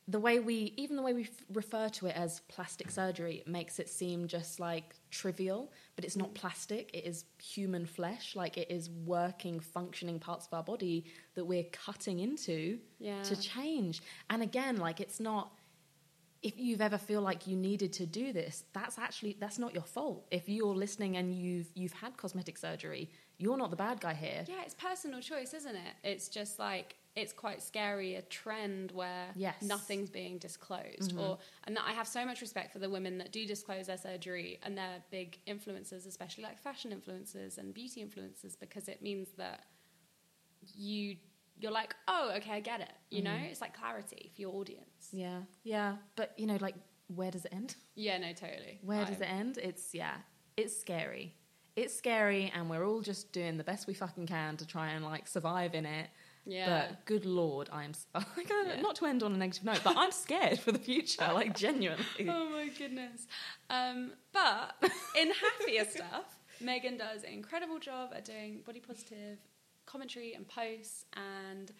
the way we even the way we f- refer to it as plastic surgery makes it seem just like trivial, but it's not mm. plastic. It is human flesh. Like it is working, functioning parts of our body that we're cutting into Yeah. to change. And again, like it's not if you've ever feel like you needed to do this that's actually that's not your fault if you're listening and you've you've had cosmetic surgery you're not the bad guy here Yeah, it's personal choice, isn't it? It's just like it's quite scary a trend where Yes. Mm-hmm. nothing's being disclosed. Or and I have so much respect for the women that do disclose their surgery and they're big influencers, especially like fashion influencers and beauty influencers, because it means that you you're like, oh, okay, I get it. You know, it's like clarity for your audience. Mm-hmm. yeah yeah but you know like where does it end Yeah, no, totally. where does it end it's yeah it's scary it's scary and we're all just doing the best we fucking can to try and like survive in it Yeah. but good lord i'm like, uh, Yeah. not to end on a negative note but i'm scared for the future like genuinely Oh my goodness. Um, but in happier stuff, Megan does an incredible job at doing body positive commentary and posts, and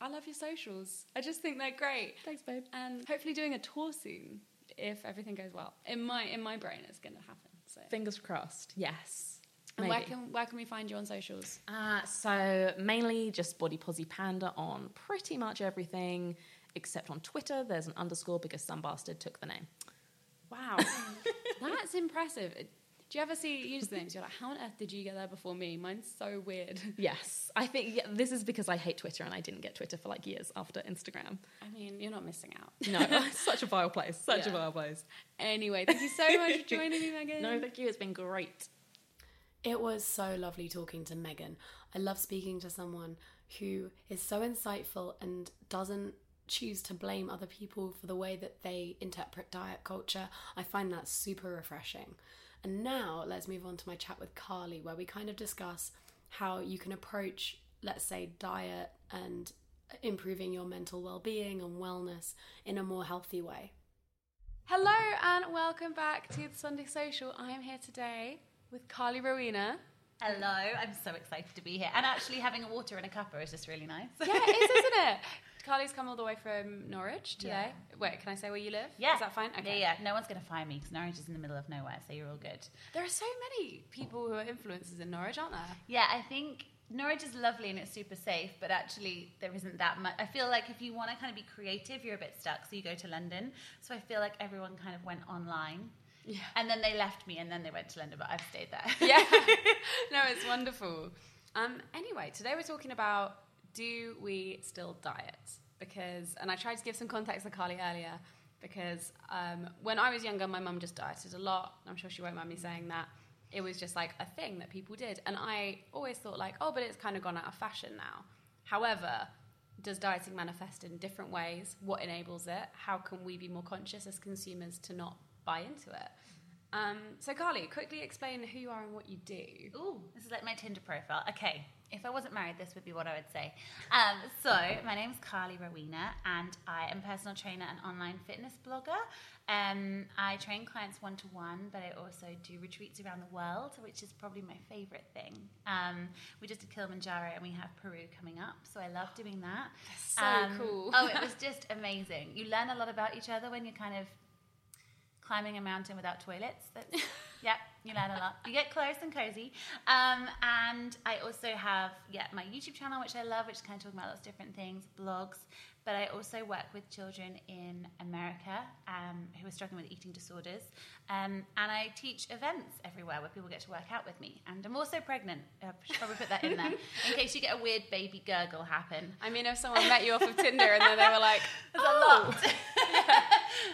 I love your socials. I just think they're great. thanks babe And hopefully doing a tour soon if everything goes well. In my in my brain, it's going to happen. So. fingers crossed yes And where can where can we find you on socials? Uh, so mainly just BodyPosiPanda on pretty much everything except on Twitter. There's an underscore because some bastard took the name. Wow, that's impressive. Do you ever see usernames? You're like, how on earth did you get there before me? Mine's so weird. Yes, I think yeah, this is because I hate Twitter and I didn't get Twitter for like years after Instagram. I mean, you're not missing out. No, such a vile place, such a vile place. Anyway, thank you so much for joining me, Megan. No, thank you. It's been great. It was so lovely talking to Megan. I love speaking to someone who is so insightful and doesn't choose to blame other people for the way that they interpret diet culture. I find that super refreshing. And now let's move on to my chat with Carly, where we kind of discuss how you can approach, let's say, diet and improving your mental well being and wellness in a more healthy way. Hello and welcome back to the Sunday Social. I am here today with Carly Rowena. Hello, I'm so excited to be here. And actually, having a water in a cuppa is just really nice. Yeah, it is, isn't it? Carly's come all the way from Norwich today. Yeah. Wait, can I say where you live? Yeah. Is that fine? Okay. Yeah, yeah. No one's going to find me because Norwich is in the middle of nowhere, so you're all good. There are so many people who are influencers in Norwich, aren't there? Yeah, I think Norwich is lovely and it's super safe, but actually, there isn't that much. I feel like if you want to kind of be creative, you're a bit stuck, so you go to London. So I feel like everyone kind of went online. Yeah. And then they left me and then they went to London, but I've stayed there. yeah. no, it's wonderful. Um, anyway, today we're talking about do we still diet? Because, and I tried to give some context to Carly earlier, because um, when I was younger, my mum just dieted a lot. I'm sure she won't mind me saying that. It was just like a thing that people did. And I always thought, like, oh, but it's kind of gone out of fashion now. However, does dieting manifest in different ways? What enables it? How can we be more conscious as consumers to not buy into it? Um, so, Carly, quickly explain who you are and what you do. Ooh, this is like my Tinder profile. Okay, if I wasn't married, this would be what I would say. Um, so, my name's Carly Rowena, and I am personal trainer and online fitness blogger. Um, I train clients one to one, but I also do retreats around the world, which is probably my favorite thing. Um, we just did Kilimanjaro, and we have Peru coming up, so I love doing that. so cool. oh, it was just amazing. You learn a lot about each other when you're kind of climbing a mountain without toilets. That's, yeah, you learn a lot. You get close and cozy. Um, and I also have, yeah, my YouTube channel, which I love, which is kind of talking about lots of different things, blogs. But I also work with children in America um, who are struggling with eating disorders. Um, and I teach events everywhere where people get to work out with me. And I'm also pregnant. I should probably put that in there in case you get a weird baby gurgle happen. I mean, if someone met you off of Tinder and then they were like, There's oh. a lot.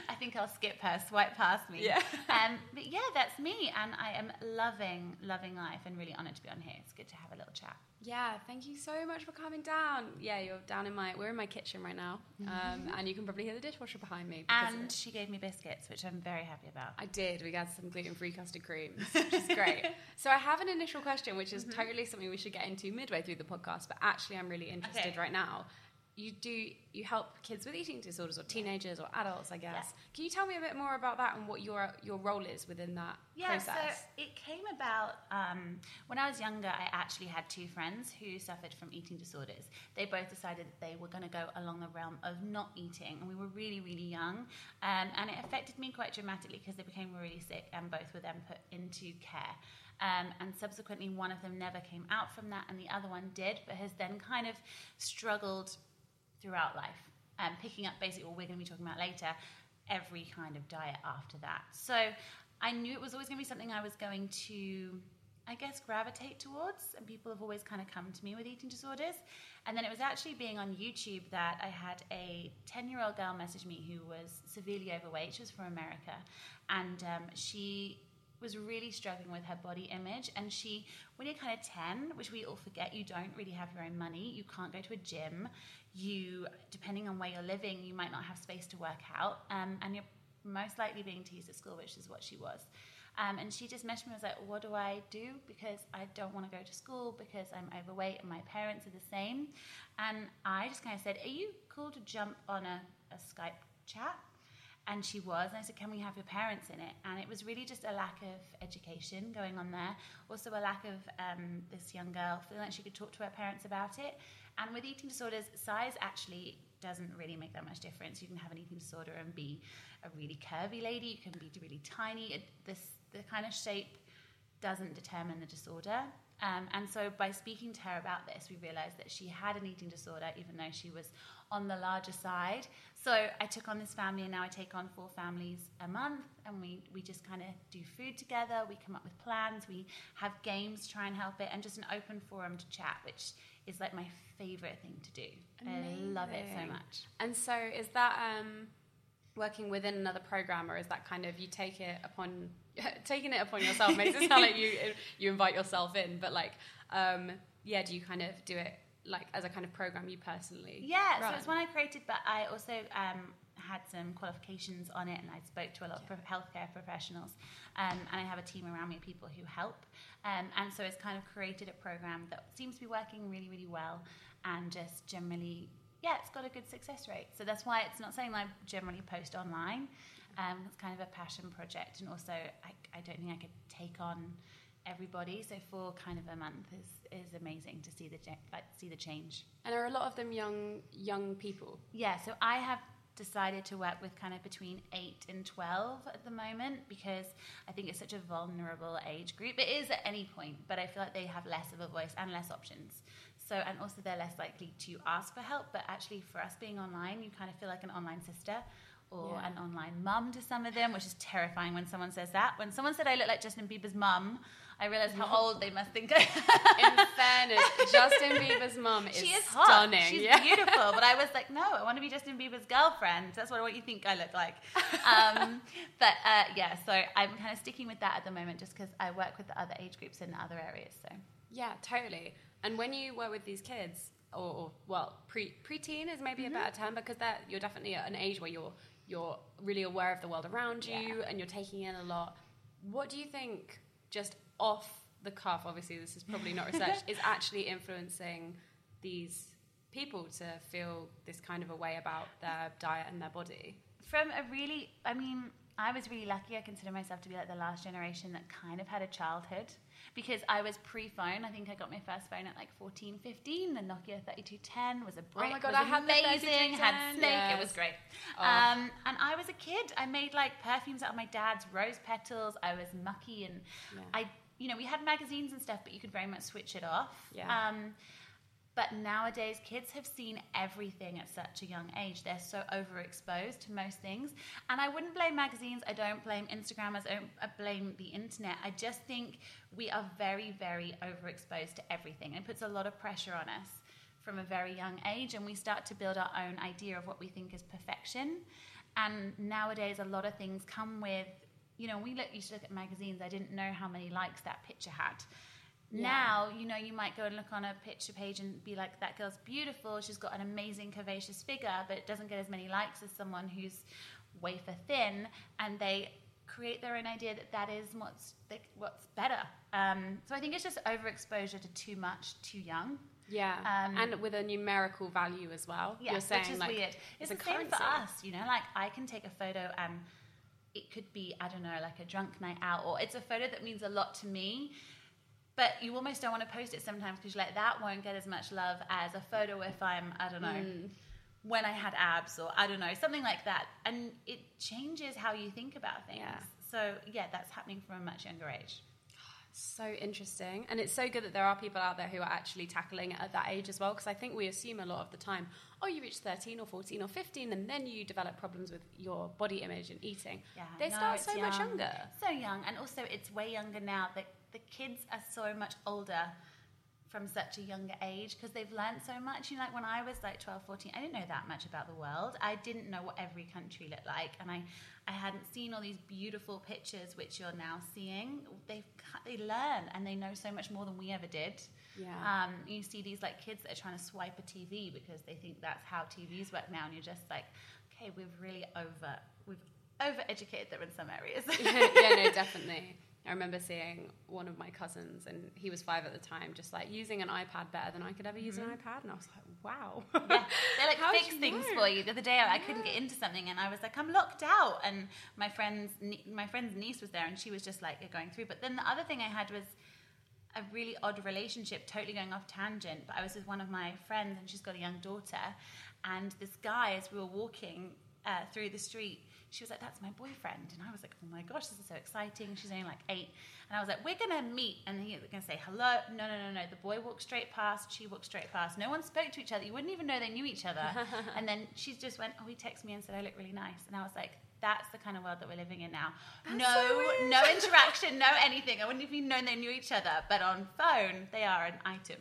I think I'll skip her, swipe past me. Yeah. Um, but yeah, that's me. And I am loving, loving life and really honoured to be on here. It's good to have a little chat. Yeah, thank you so much for coming down. Yeah, you're down in my, we're in my kitchen right now. Um, and you can probably hear the dishwasher behind me. And she gave me biscuits, which I'm very happy about. I did. We got some gluten-free custard creams, which is great. so I have an initial question, which is totally something we should get into midway through the podcast. But actually, I'm really interested Okay. right now. You do you help kids with eating disorders or teenagers or adults, I guess. Can you tell me a bit more about that and what your your role is within that Yeah, process? so it came about um, when I was younger. I actually had two friends who suffered from eating disorders. They both decided that they were going to go along the realm of not eating, and we were really, really young. Um, and it affected me quite dramatically because they became really sick, and both were then put into care. Um, and subsequently, one of them never came out from that, and the other one did, but has then kind of struggled throughout life, um, picking up basically what we're going to be talking about later, every kind of diet after that. So I knew it was always going to be something I was going to, I guess, gravitate towards, and people have always kind of come to me with eating disorders. And then it was actually being on YouTube that I had a 10 year old girl message me who was severely overweight. She was from America, and um, she was really struggling with her body image. And she, when you're kind of 10, which we all forget, you don't really have your own money, you can't go to a gym, you, depending on where you're living, you might not have space to work out, um, and you're most likely being teased at school, which is what she was. Um, and she just messaged me and was like, What do I do? Because I don't want to go to school because I'm overweight and my parents are the same. And I just kind of said, Are you cool to jump on a, a Skype chat? And she was. And I said, Can we have your parents in it? And it was really just a lack of education going on there. Also, a lack of um, this young girl feeling like she could talk to her parents about it. And with eating disorders, size actually doesn't really make that much difference. You can have an eating disorder and be a really curvy lady, you can be really tiny. It, this, the kind of shape doesn't determine the disorder. Um, and so by speaking to her about this, we realized that she had an eating disorder, even though she was on the larger side. So I took on this family, and now I take on four families a month, and we, we just kind of do food together. We come up with plans, we have games to try and help it, and just an open forum to chat, which is like my favorite thing to do. I love it so much. And so, is that um, working within another program, or is that kind of you take it upon taking it upon yourself? Makes it sound like you you invite yourself in, but like, um, yeah, do you kind of do it like as a kind of program you personally? Yeah, run? so it's one I created, but I also um, had some qualifications on it, and I spoke to a lot of pro- healthcare professionals, um, and I have a team around me of people who help, um, and so it's kind of created a program that seems to be working really, really well, and just generally, yeah, it's got a good success rate. So that's why it's not something I generally post online. Um, it's kind of a passion project, and also I, I don't think I could take on everybody. So for kind of a month is is amazing to see the like see the change. And are a lot of them young young people? Yeah, so I have decided to work with kind of between 8 and 12 at the moment because I think it's such a vulnerable age group. It is at any point, but I feel like they have less of a voice and less options. So, and also they're less likely to ask for help, but actually for us being online, you kind of feel like an online sister or Yeah. an online mum to some of them, which is terrifying when someone says that. When someone said I look like Justin Bieber's mum, I realized how old they must think I am. In fairness, Justin Bieber's mom is, she is hot. stunning. She's yeah. beautiful. But I was like, no, I want to be Justin Bieber's girlfriend. That's what, what you think I look like. Um, but uh, yeah, so I'm kind of sticking with that at the moment just because I work with the other age groups in other areas. So Yeah, totally. And when you work with these kids, or, or well, pre preteen is maybe Mm-hmm. a better term because that you're definitely at an age where you're you're really aware of the world around you Yeah. and you're taking in a lot. What do you think, just off the cuff? Obviously, this is probably not research. is actually influencing these people to feel this kind of a way about their diet and their body? from a really, I mean, I was really lucky. I consider myself to be like the last generation that kind of had a childhood because I was pre-phone. I think I got my first phone at like 14, 15. The Nokia 3210 was a brick. Oh my God, was I had amazing. Had 3210, Snake. It was great. Oh. Um, and I was a kid. I made like perfumes out of my dad's rose petals. I was mucky and Yeah. I, you know, we had magazines and stuff, but you could very much switch it off. Yeah. Um, But nowadays, kids have seen everything at such a young age. They're so overexposed to most things. And I wouldn't blame magazines. I don't blame Instagram. I don't I blame the internet. I just think we are very, very overexposed to everything. It puts a lot of pressure on us from a very young age. And we start to build our own idea of what we think is perfection. And nowadays, a lot of things come with, you know, we look, used to look at magazines. I didn't know how many likes that picture had. Now, you know, you might go and look on a picture page and be like, that girl's beautiful. She's got an amazing curvaceous figure, but it doesn't get as many likes as someone who's wafer thin. And they create their own idea that that is what's, what's better. Um, so I think it's just overexposure to too much, too young. Yeah, Um, and with a numerical value as well. Yeah, You're saying which is like, weird. It's, a the same currency. for us, you know. Like I can take a photo and it could be I don't know, like a drunk night out, or it's a photo that means a lot to me. But you almost don't want to post it sometimes because you're like that won't get as much love as a photo if I'm I don't know Mm. when I had abs or I don't know something like that, and it changes how you think about things. Yeah. So yeah, that's happening from a much younger age. So interesting. And it's so good that there are people out there who are actually tackling it at that age as well. Because I think we assume a lot of the time, oh, you reach 13 or 14 or 15, and then you develop problems with your body image and eating. Yeah, They no, start so much younger. So young, and also it's way younger now. The the kids are so much older from such a younger age because they've learned so much. You know, like when I was like 12, 14, I didn't know that much about the world. I didn't know what every country looked like, and I, I hadn't seen all these beautiful pictures which you're now seeing. They've they learn and they know so much more than we ever did. Yeah. Um, you see these like kids that are trying to swipe a TV because they think that's how TVs work now, and you're just like, okay, we've really over we've over educated them in some areas. yeah, no, definitely. I remember seeing one of my cousins, and he was five at the time, just like using an iPad better than I could ever use an iPad, and I was like, wow. yeah, they like How fix things know? for you. The other day, I, I couldn't get into something, and I was like, I'm locked out. And my friend's my friend's niece was there, and she was just like going through. But then the other thing I had was a really odd relationship, totally going off tangent. But I was with one of my friends, and she's got a young daughter, and this guy, as we were walking uh, through the street. She was like, "That's my boyfriend," and I was like, "Oh my gosh, this is so exciting!" She's only like eight, and I was like, "We're gonna meet," and he was gonna say hello. No, no, no, no. The boy walked straight past. She walked straight past. No one spoke to each other. You wouldn't even know they knew each other. and then she just went, "Oh, he texted me and said I look really nice," and I was like. That's the kind of world that we're living in now. no, no interaction, no anything. I wouldn't have even known they knew each other. But on phone, they are an item.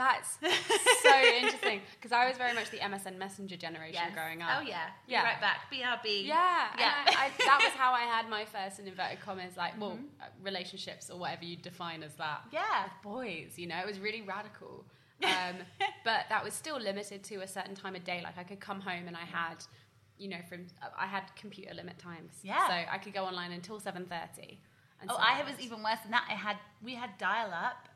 That's so interesting because I was very much the MSN Messenger generation Yes. growing up. Oh yeah. Yeah. right back. BRB. Yeah, Yeah. I, I, that was how I had my first in inverted commas, like, well, uh, relationships or whatever you define as that. Mm-hmm. Yeah. Boys, you know, it was really radical. Um, but that was still limited to a certain time of day. Like I could come home and I had, you know, from I had computer limit times. Yeah. So I could go online until seven thirty. Oh, I was even worse than that. I had we had dial up,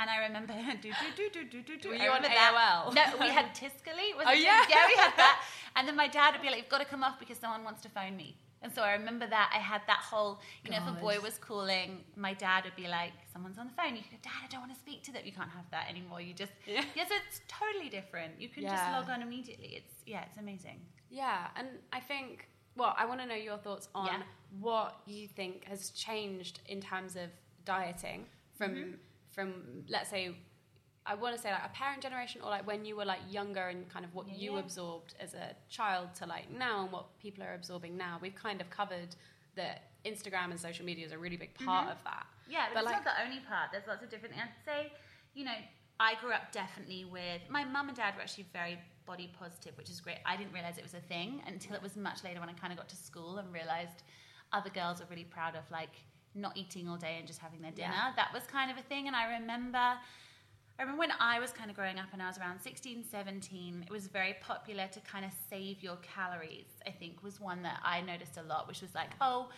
and I remember do do do do do do do. Were you on that. AOL? No, we had Tiscali. Was Oh, it? yeah. yeah, we had that. And then my dad would be like, "You've got to come off because someone wants to phone me." And so I remember that I had that whole, you know, if a boy was calling, my dad would be like, "Someone's on the phone." You could go, "Dad, I don't want to speak to them." You can't have that anymore. You just, Yeah. yes, it's totally different. You can just log on immediately. It's yeah, it's amazing. Yeah, and I think, well, I want to know your thoughts on Yeah. what you think has changed in terms of dieting from Mm-hmm. From let's say I want to say like a parent generation or like when you were like younger and kind of what Yeah, you yeah. absorbed as a child to like now and what people are absorbing now. We've kind of covered that Instagram and social media is a really big part mm-hmm. of that. Yeah, but, But, it's like- not the only part. There's lots of different. I'd say, you know, I grew up definitely with my mum and dad were actually very body positive, which is great. I didn't realize it was a thing until it was much later when I kind of got to school and realized other girls are really proud of like not eating all day and just having their dinner. Yeah. That was kind of a thing, and I remember. I remember when I was kind of growing up and I was around 16, 17, it was very popular to kind of save your calories, I think was one that I noticed a lot, which was like, oh,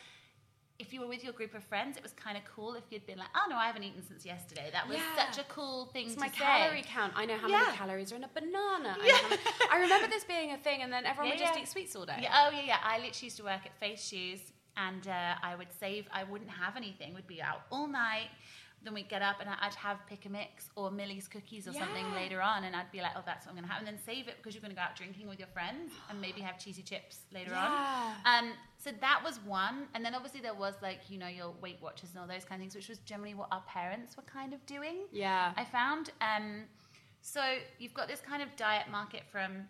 if you were with your group of friends, it was kind of cool if you'd been like, oh no, I haven't eaten since yesterday. That was Yeah. such a cool thing It's to my say. calorie count. I know how Yeah. many calories are in a banana. I, many- I remember this being a thing, and then everyone Yeah, would just eat sweets all day. Yeah, oh yeah, yeah. I literally used to work at Face Shoes, and uh, I would save. I wouldn't have anything. We'd be out all night. Then we'd get up and I'd have pick a mix or Millie's cookies or something later on, and I'd be like, "Oh, that's what I'm gonna have," and then save it because you're gonna go out drinking with your friends and maybe have cheesy chips later Yeah. on. Um, so that was one, and then obviously there was like you know your Weight Watchers and all those kind of things, which was generally what our parents were kind of doing. Yeah. I found. Um, So you've got this kind of diet market from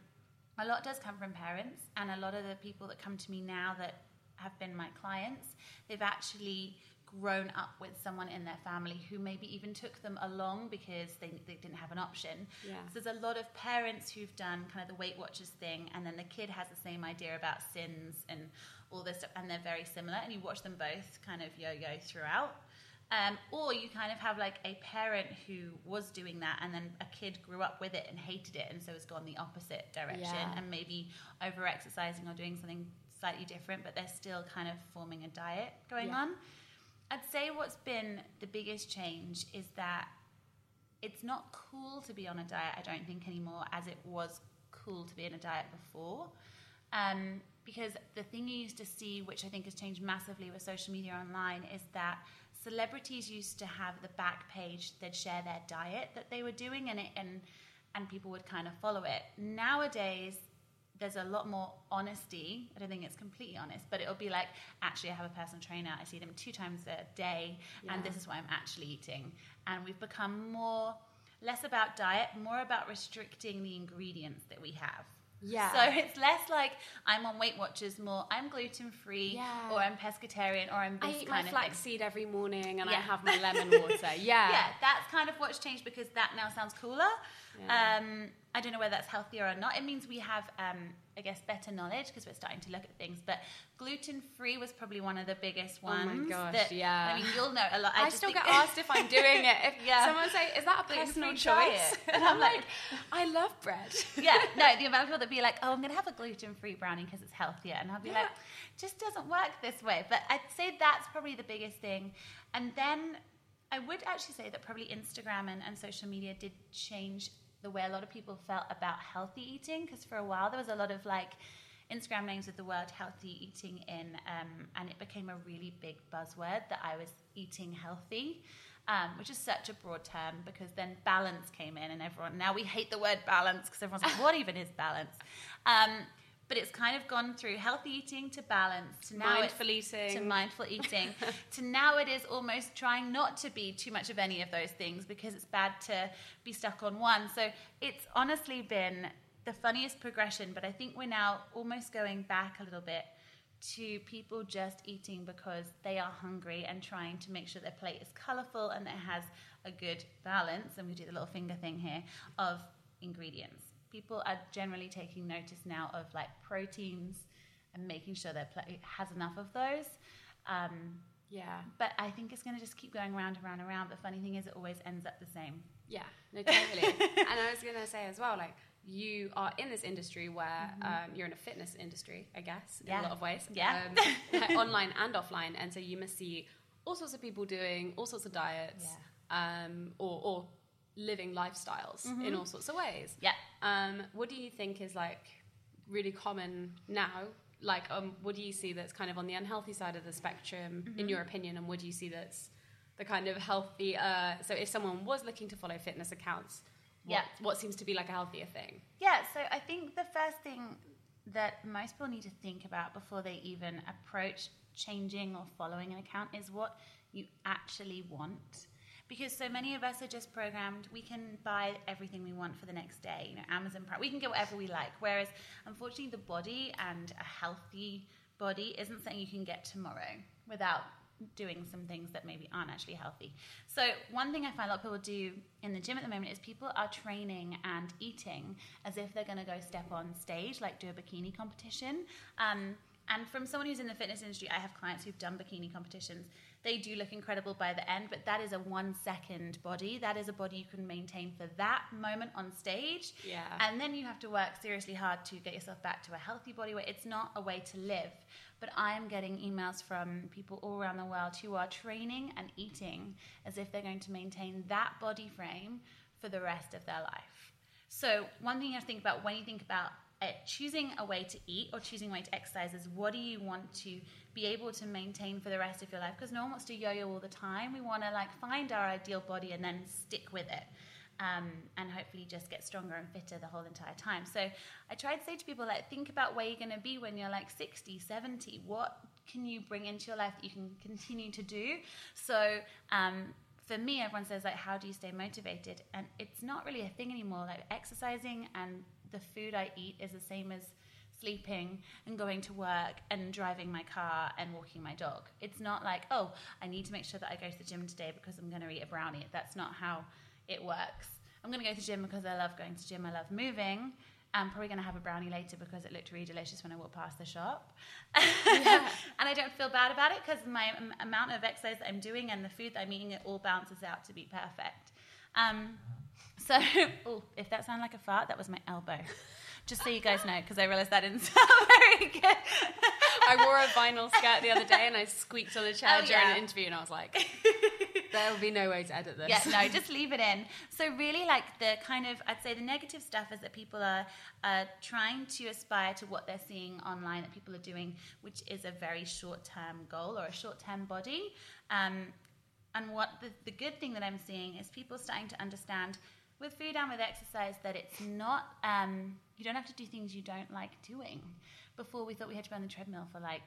a lot does come from parents, and a lot of the people that come to me now that have been my clients, they've actually grown up with someone in their family who maybe even took them along because they, they didn't have an option. Yeah. So there's a lot of parents who've done kind of the Weight Watchers thing, and then the kid has the same idea about sins and all this stuff, and they're very similar, and you watch them both kind of yo yo throughout. Um, or you kind of have like a parent who was doing that and then a kid grew up with it and hated it and so has gone the opposite direction Yeah. and maybe over exercising or doing something slightly different, but they're still kind of forming a diet going Yeah. on. I'd say what's been the biggest change is that it's not cool to be on a diet, I don't think, anymore, as it was cool to be in a diet before. Um, because the thing you used to see, which I think has changed massively with social media online, is that celebrities used to have the back page, they'd share their diet that they were doing, and, it, and, and people would kind of follow it. Nowadays, there's a lot more honesty. I don't think it's completely honest, but it'll be like, actually, I have a personal trainer. I see them two times a day, and this is what I'm actually eating. And we've become more, less about diet, more about restricting the ingredients that we have. Yeah. So it's less like I'm on Weight Watchers, more I'm gluten free, Yeah. or I'm pescatarian, or I'm I this eat my kind of thing. flaxseed every morning and I have my lemon water. Yeah. Yeah, that's kind of what's changed because that now sounds cooler. Yeah. Um, I don't know whether that's healthier or not. It means we have, um, I guess, better knowledge because we're starting to look at things. But gluten free was probably one of the biggest Oh my ones. gosh, that- yeah. I mean, you'll know a lot. I, just still think- get asked if I'm doing it. If Yeah. someone say, "Is that a personal choice?" And and I'm I'm like- like, "I love bread." yeah, no, the amount of people that be like, oh, I'm going to have a gluten free brownie because it's healthier. And I'll be Yeah. like, just doesn't work this way. But I'd say that's probably the biggest thing. And then I would actually say that probably Instagram and, and social media did change the way a lot of people felt about healthy eating because for a while there was a lot of like, Instagram names with the word healthy eating in, um, and it became a really big buzzword that I was eating healthy, um, which is such a broad term because then balance came in, and everyone now we hate the word balance because everyone's like, what even is balance? Um, but it's kind of gone through healthy eating to balance to now Mindful eating. to mindful eating to now it is almost trying not to be too much of any of those things because it's bad to be stuck on one. So it's honestly been the funniest progression, but I think we're now almost going back a little bit to people just eating because they are hungry and trying to make sure their plate is colorful and it has a good balance. And we do the little finger thing here of ingredients. People are generally taking notice now of like proteins and making sure their plate has enough of those. Um, Yeah. but I think it's going to just keep going round and round and round. The funny thing is, it always ends up the same. Yeah, no, totally. and I was gonna say as well, like you are in this industry where um, you're in a fitness industry, I guess, in Mm-hmm. Yeah. a lot of ways. Yeah. um, online and offline, and so you must see all sorts of people doing all sorts of diets, um, or, or living lifestyles Mm-hmm. in all sorts of ways. Yeah. Um, what do you think is like really common now? Like, um, what do you see that's kind of on the unhealthy side of the spectrum, Mm-hmm. in your opinion, and what do you see that's the kind of healthy? Uh, so, if someone was looking to follow fitness accounts, what, Yeah. what seems to be like a healthier thing? Yeah, so I think the first thing that most people need to think about before they even approach changing or following an account is what you actually want. Because so many of us are just programmed, we can buy everything we want for the next day. You know, Amazon Prime, we can get whatever we like. Whereas, unfortunately, the body and a healthy body isn't something you can get tomorrow without doing some things that maybe aren't actually healthy. So one thing I find a lot of people do in the gym at the moment is people are training and eating as if they're going to go step on stage, like do a bikini competition. Um, and from someone who's in the fitness industry, I have clients who've done bikini competitions. They do look incredible by the end, but that is a one second body. That is a body you can maintain for that moment on stage. Yeah. And then you have to work seriously hard to get yourself back to a healthy body weight. It's not a way to live. But I am getting emails from people all around the world who are training and eating as if they're going to maintain that body frame for the rest of their life. So, one thing you have to think about when you think about uh, choosing a way to eat or choosing a way to exercise is what do you want to be able to maintain for the rest of your life? Because no one wants to yo-yo all the time. We want to like find our ideal body and then stick with it um, and hopefully just get stronger and fitter the whole entire time. So I try to say to people, like, think about where you're going to be when you're like 60, 70. What can you bring into your life that you can continue to do? So, um, for me, everyone says like, how do you stay motivated? And it's not really a thing anymore. Like exercising and the food I eat is the same as sleeping and going to work and driving my car and walking my dog. It's not like, oh, I need to make sure that I go to the gym today because I'm going to eat a brownie. That's not how it works. I'm going to go to the gym because I love going to the gym. I love moving. I'm probably going to have a brownie later because it looked really delicious when I walked past the shop. Yeah. and I don't feel bad about it because my um, amount of exercise that I'm doing and the food that I'm eating, it all balances out to be perfect. Um, so, ooh, if that sounded like a fart, that was my elbow. Just so you guys know, because I realized that didn't sound very good. I wore a vinyl skirt the other day and I squeaked on the chair Oh, during yeah. an interview and I was like, there'll be no way to edit this. Yeah, no, just leave it in. So really, like the kind of, I'd say the negative stuff is that people are uh, trying to aspire to what they're seeing online that people are doing, which is a very short-term goal or a short-term body. Um, and what the, the good thing that I'm seeing is people starting to understand with food and with exercise that it's not, um, you don't have to do things you don't like doing. Before we thought we had to be on the treadmill for like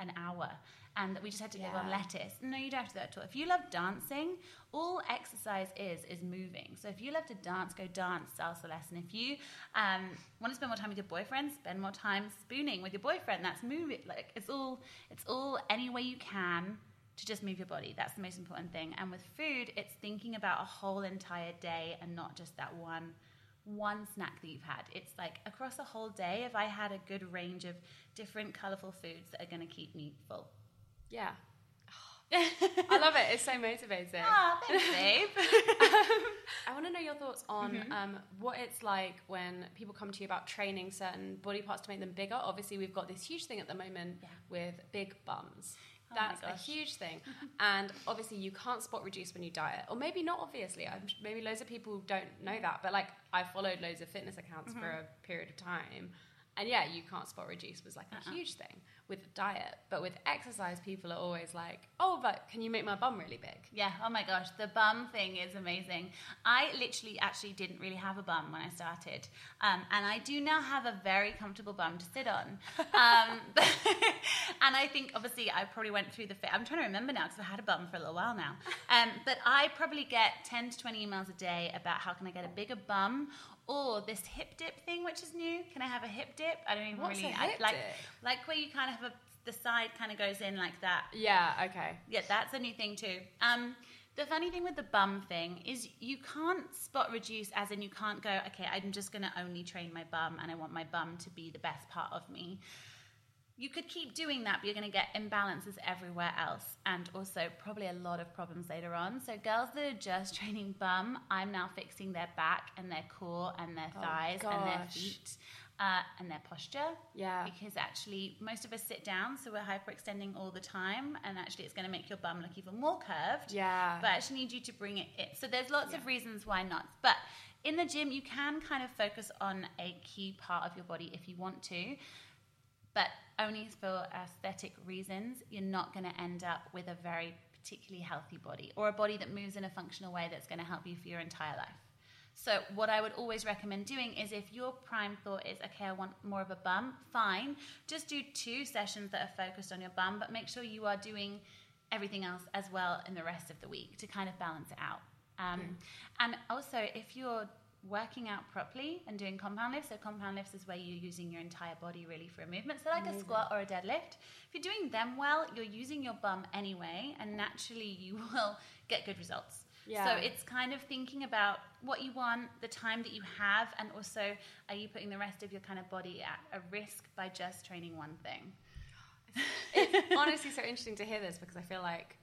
an hour and that we just had to live on lettuce. No, you don't have to do that at all. If you love dancing, all exercise is is moving. So if you love to dance, go dance salsa lesson. If you um, want to spend more time with your boyfriend, spend more time spooning with your boyfriend. That's moving. Like it's all it's all any way you can to just move your body. That's the most important thing. And with food, it's thinking about a whole entire day and not just that one one snack that you've had. It's like across a whole day, if I had a good range of different colorful foods that are going to keep me full. Yeah. I love it. It's so motivating. Ah, thanks, babe. I want to know your thoughts on um, what it's like when people come to you about training certain body parts to make them bigger. Obviously, we've got this huge thing at the moment Yeah. with big bums. Oh That's a huge thing. and obviously, you can't spot reduce when you diet. Or maybe not, obviously. I'm, maybe loads of people don't know that. But like, I followed loads of fitness accounts for Mm-hmm. a period of time. And yeah, you can't spot reduce was like a Uh-uh. huge thing with diet. But with exercise, people are always like, oh, but can you make my bum really big? Yeah, oh my gosh, the bum thing is amazing. I literally actually didn't really have a bum when I started. Um, and I do now have a very comfortable bum to sit on. Um, and I think, obviously, I probably went through the fit. I'm trying to remember now because I've had a bum for a little while now. Um, but I probably get 10 to 20 emails a day about how can I get a bigger bum or this hip dip thing, which is new. Can I have a hip dip? I don't even What's really I- like dip? like where you kind of have a the side kind of goes in like that. Yeah, okay. Yeah, that's a new thing too. Um, the funny thing with the bum thing is you can't spot reduce, as in you can't go, okay, I'm just going to only train my bum and I want my bum to be the best part of me. You could keep doing that, but you're going to get imbalances everywhere else and also probably a lot of problems later on. So, girls that are just training bum, I'm now fixing their back and their core and their Oh, thighs and their feet uh, and their posture. Yeah. because actually most of us sit down so we're hyperextending all the time and actually it's going to make your bum look even more curved. Yeah. but I actually need you to bring it in so there's lots of reasons why not. But in the gym you can kind of focus on a key part of your body if you want to but only for aesthetic reasons. You're not going to end up with a very particularly healthy body or a body that moves in a functional way that's going to help you for your entire life so what I would always recommend doing is if your prime thought is okay, I want more of a bum, fine. Just do two sessions that are focused on your bum, but make sure you are doing everything else as well in the rest of the week to kind of balance it out. Um, And also, if you're working out properly and doing compound lifts, so compound lifts is where you're using your entire body really for a movement. So like a squat or a deadlift, if you're doing them well, you're using your bum anyway, and naturally you will get good results. Yeah. So it's kind of thinking about what you want, the time that you have, and also are you putting the rest of your kind of body at a risk by just training one thing? it's honestly so interesting to hear this because I feel like,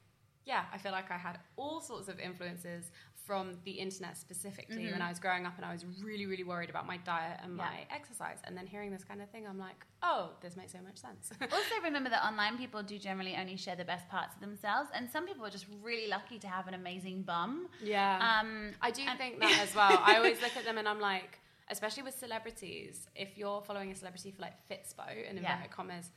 yeah, I feel like I had all sorts of influences from the internet specifically when I was growing up and I was really, really worried about my diet and Yeah. my exercise. And then hearing this kind of thing, I'm like, oh, this makes so much sense. also, remember that online people do generally only share the best parts of themselves, and some people are just really lucky to have an amazing bum. yeah. Um, I do and- think that as well. I always look at them and I'm like, especially with celebrities, if you're following a celebrity for like Fitspo in Yeah. inverted commas,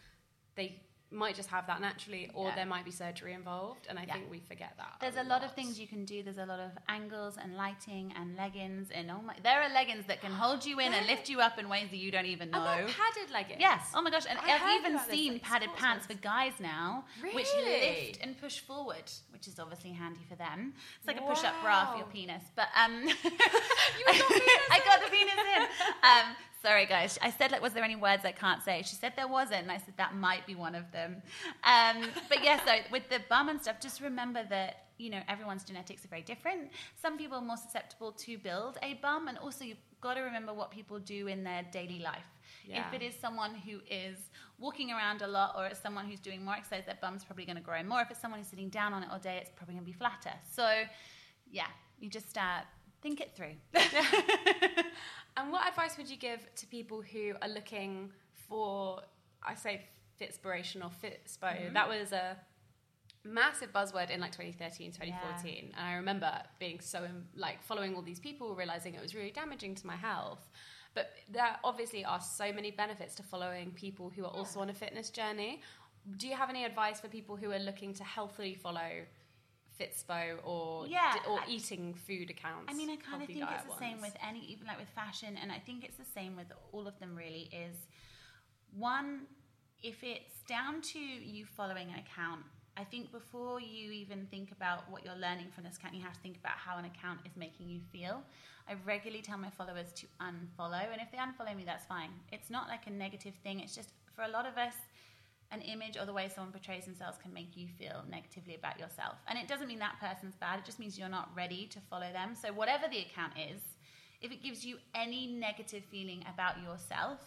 they might just have that naturally, or Yeah. there might be surgery involved, and I Yeah. think we forget that. There's a lot of things you can do. There's a lot of angles and lighting and leggings and oh my, there are leggings that can hold you in and lift you up in ways that you don't even know. Padded leggings. Yes. Oh my gosh. And I I've even seen like, padded pants for guys now, which lift and push forward, which is obviously handy for them. It's like a push-up bra for your penis. But um, I got the penis in. Um, sorry guys. I said like, was there any words I can't say? She said there wasn't, and I said that might be one of them. Um, but yeah, so with the bum and stuff, just remember that you know everyone's genetics are very different. Some people are more susceptible to build a bum, and also you've got to remember what people do in their daily life. Yeah. If it is someone who is walking around a lot, or it's someone who's doing more exercise, their bum's probably going to grow more. If it's someone who's sitting down on it all day, it's probably going to be flatter. So, yeah, you just uh, think it through. And what advice would you give to people who are looking for, I say, fitspiration or fitspo? Mm-hmm. That was a massive buzzword in like 2013, 2014. And I remember being so, like, following all these people, realizing it was really damaging to my health. But there obviously are so many benefits to following people who are also on a fitness journey. Do you have any advice for people who are looking to healthily follow Fitspo or Yeah, or I- eating food accounts? I mean, I kind of think it's the same with any, even like with fashion, and I think it's the same with all of them. Really, is one if it's down to you following an account. I think before you even think about what you're learning from this account, you have to think about how an account is making you feel. I regularly tell my followers to unfollow, and if they unfollow me, that's fine. It's not like a negative thing. It's just for a lot of us, an image or the way someone portrays themselves can make you feel negatively about yourself. And it doesn't mean that person's bad, it just means you're not ready to follow them. So, whatever the account is, if it gives you any negative feeling about yourself,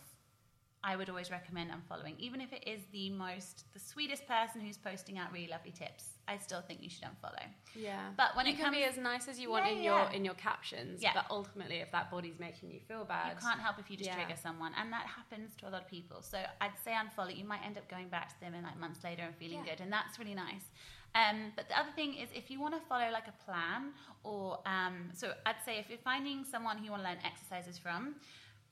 I would always recommend unfollowing. Even if it is the most, the sweetest person who's posting out really lovely tips, I still think you should unfollow. Yeah, But when you it can be as nice as you want Yeah, in your yeah. in your captions, Yeah. but ultimately, if that body's making you feel bad, You can't help if you just Yeah. trigger someone, and that happens to a lot of people. So I'd say unfollow. You might end up going back to them in like months later and feeling good, and that's really nice. Um, but the other thing is, if you want to follow like a plan, or um, so I'd say if you're finding someone who you want to learn exercises from,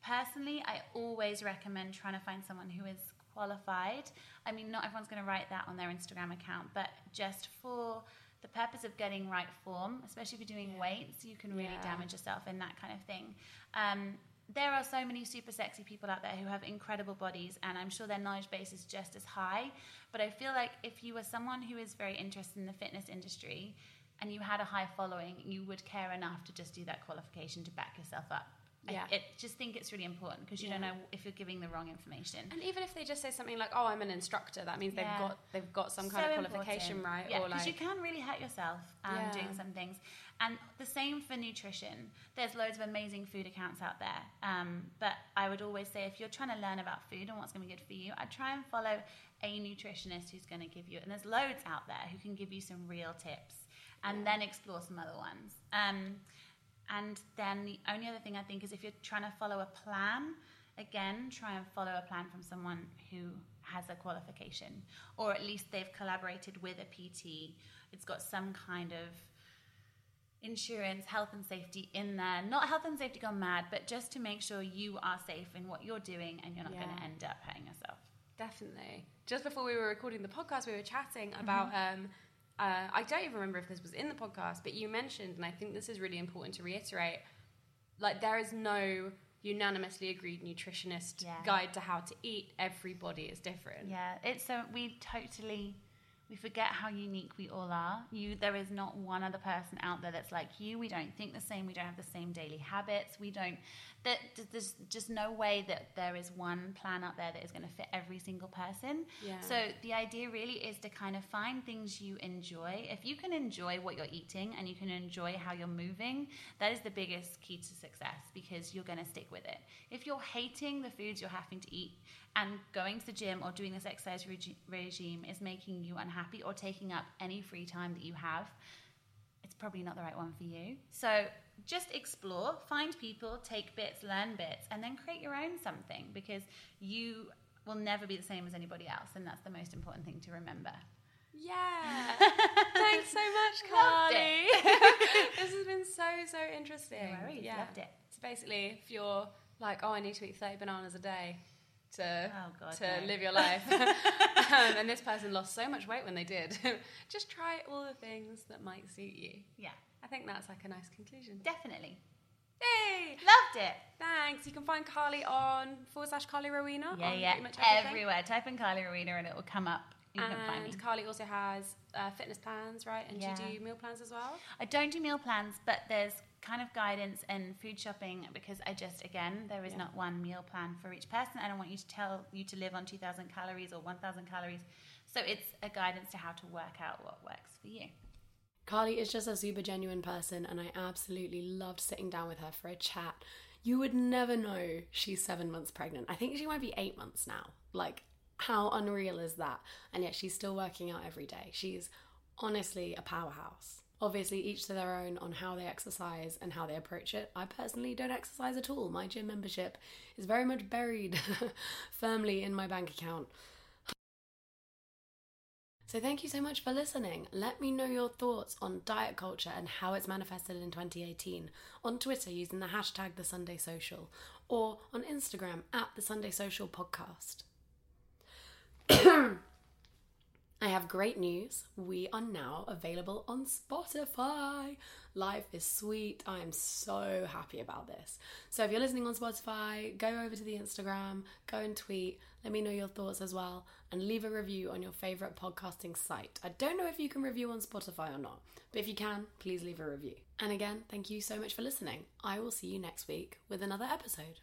personally, I always recommend trying to find someone who is qualified. I mean, not everyone's going to write that on their Instagram account, but just for the purpose of getting right form, especially if you're doing weights, you can really Yeah. damage yourself in that kind of thing. Um, there are so many super sexy people out there who have incredible bodies, and I'm sure their knowledge base is just as high. But I feel like if you were someone who is very interested in the fitness industry and you had a high following, you would care enough to just do that qualification to back yourself up. Yeah. I, I just think it's really important because you don't know if you're giving the wrong information. And even if they just say something like, "Oh, I'm an instructor," that means Yeah. they've got they've got some kind So of qualification, important. right? Yeah, because like, you can really hurt yourself um, Yeah. doing some things. And the same for nutrition. There's loads of amazing food accounts out there. Um, but I would always say if you're trying to learn about food and what's going to be good for you, I'd try and follow a nutritionist who's going to give you, and there's loads out there who can give you some real tips, and then explore some other ones. Um, and then the only other thing I think is if you're trying to follow a plan, again, try and follow a plan from someone who has a qualification, or at least they've collaborated with a PT. It's got some kind of insurance, health and safety in there. Not health and safety gone mad, but just to make sure you are safe in what you're doing and you're not going to end up hurting yourself. Definitely. Just before we were recording the podcast, we were chatting Mm-hmm. about. Um, uh, I don't even remember if this was in the podcast, but you mentioned, and I think this is really important to reiterate. Like there is no unanimously agreed nutritionist Yeah. guide to how to eat. Everybody is different. Yeah, it's so we totally we forget how unique we all are. You there is not one other person out there that's like you. We don't think the same. We don't have the same daily habits. We don't that there's just no way that there is one plan out there that is going to fit every single person. Yeah. So the idea really is to kind of find things you enjoy. If you can enjoy what you're eating and you can enjoy how you're moving, that is the biggest key to success because you're going to stick with it. If you're hating the foods you're having to eat and going to the gym or doing this exercise regi- regime is making you unhappy or taking up any free time that you have, it's probably not the right one for you. So just explore, find people, take bits, learn bits, and then create your own something because you will never be the same as anybody else, and that's the most important thing to remember. Yeah. Thanks so much, Carly. this has been so so interesting. No worries, yeah. loved it. So basically, if you're like, oh, I need to eat thirty bananas a day, to Oh, God, to no. live your life. um, and this person lost so much weight when they did. Just try all the things that might suit you. Yeah, I think that's like a nice conclusion. definitely. Yay! Loved it. Thanks. You can find Carly on forward slash Carly Rowena. Yeah, yeah. much. Everywhere. Type in Carly Rowena and it will come up. You can find me. Carly also has uh, fitness plans, right? And Yeah. do you do meal plans as well? I don't do meal plans, but there's kind of guidance and food shopping because I just, again, there is Yeah. not one meal plan for each person. I don't want you to tell you to live on 2,000 calories or 1,000 calories. So it's a guidance to how to work out what works for you. Carly is just a super genuine person, and I absolutely loved sitting down with her for a chat. You would never know she's seven months pregnant. I think she might be eight months now. Like, how unreal is that? And yet she's still working out every day. She's honestly a powerhouse. Obviously, each to their own on how they exercise and how they approach it. I personally don't exercise at all. My gym membership is very much buried firmly in my bank account. So, thank you so much for listening. Let me know your thoughts on diet culture and how it's manifested in 2018 on Twitter using the hashtag The Sunday Social or on Instagram at The Sunday Social Podcast. I have great news. We are now available on Spotify. Life is sweet. I am so happy about this. So if you're listening on Spotify, go over to the Instagram, go and tweet, let me know your thoughts as well, and leave a review on your favorite podcasting site. I don't know if you can review on Spotify or not, but if you can, please leave a review. And again, thank you so much for listening. I will see you next week with another episode.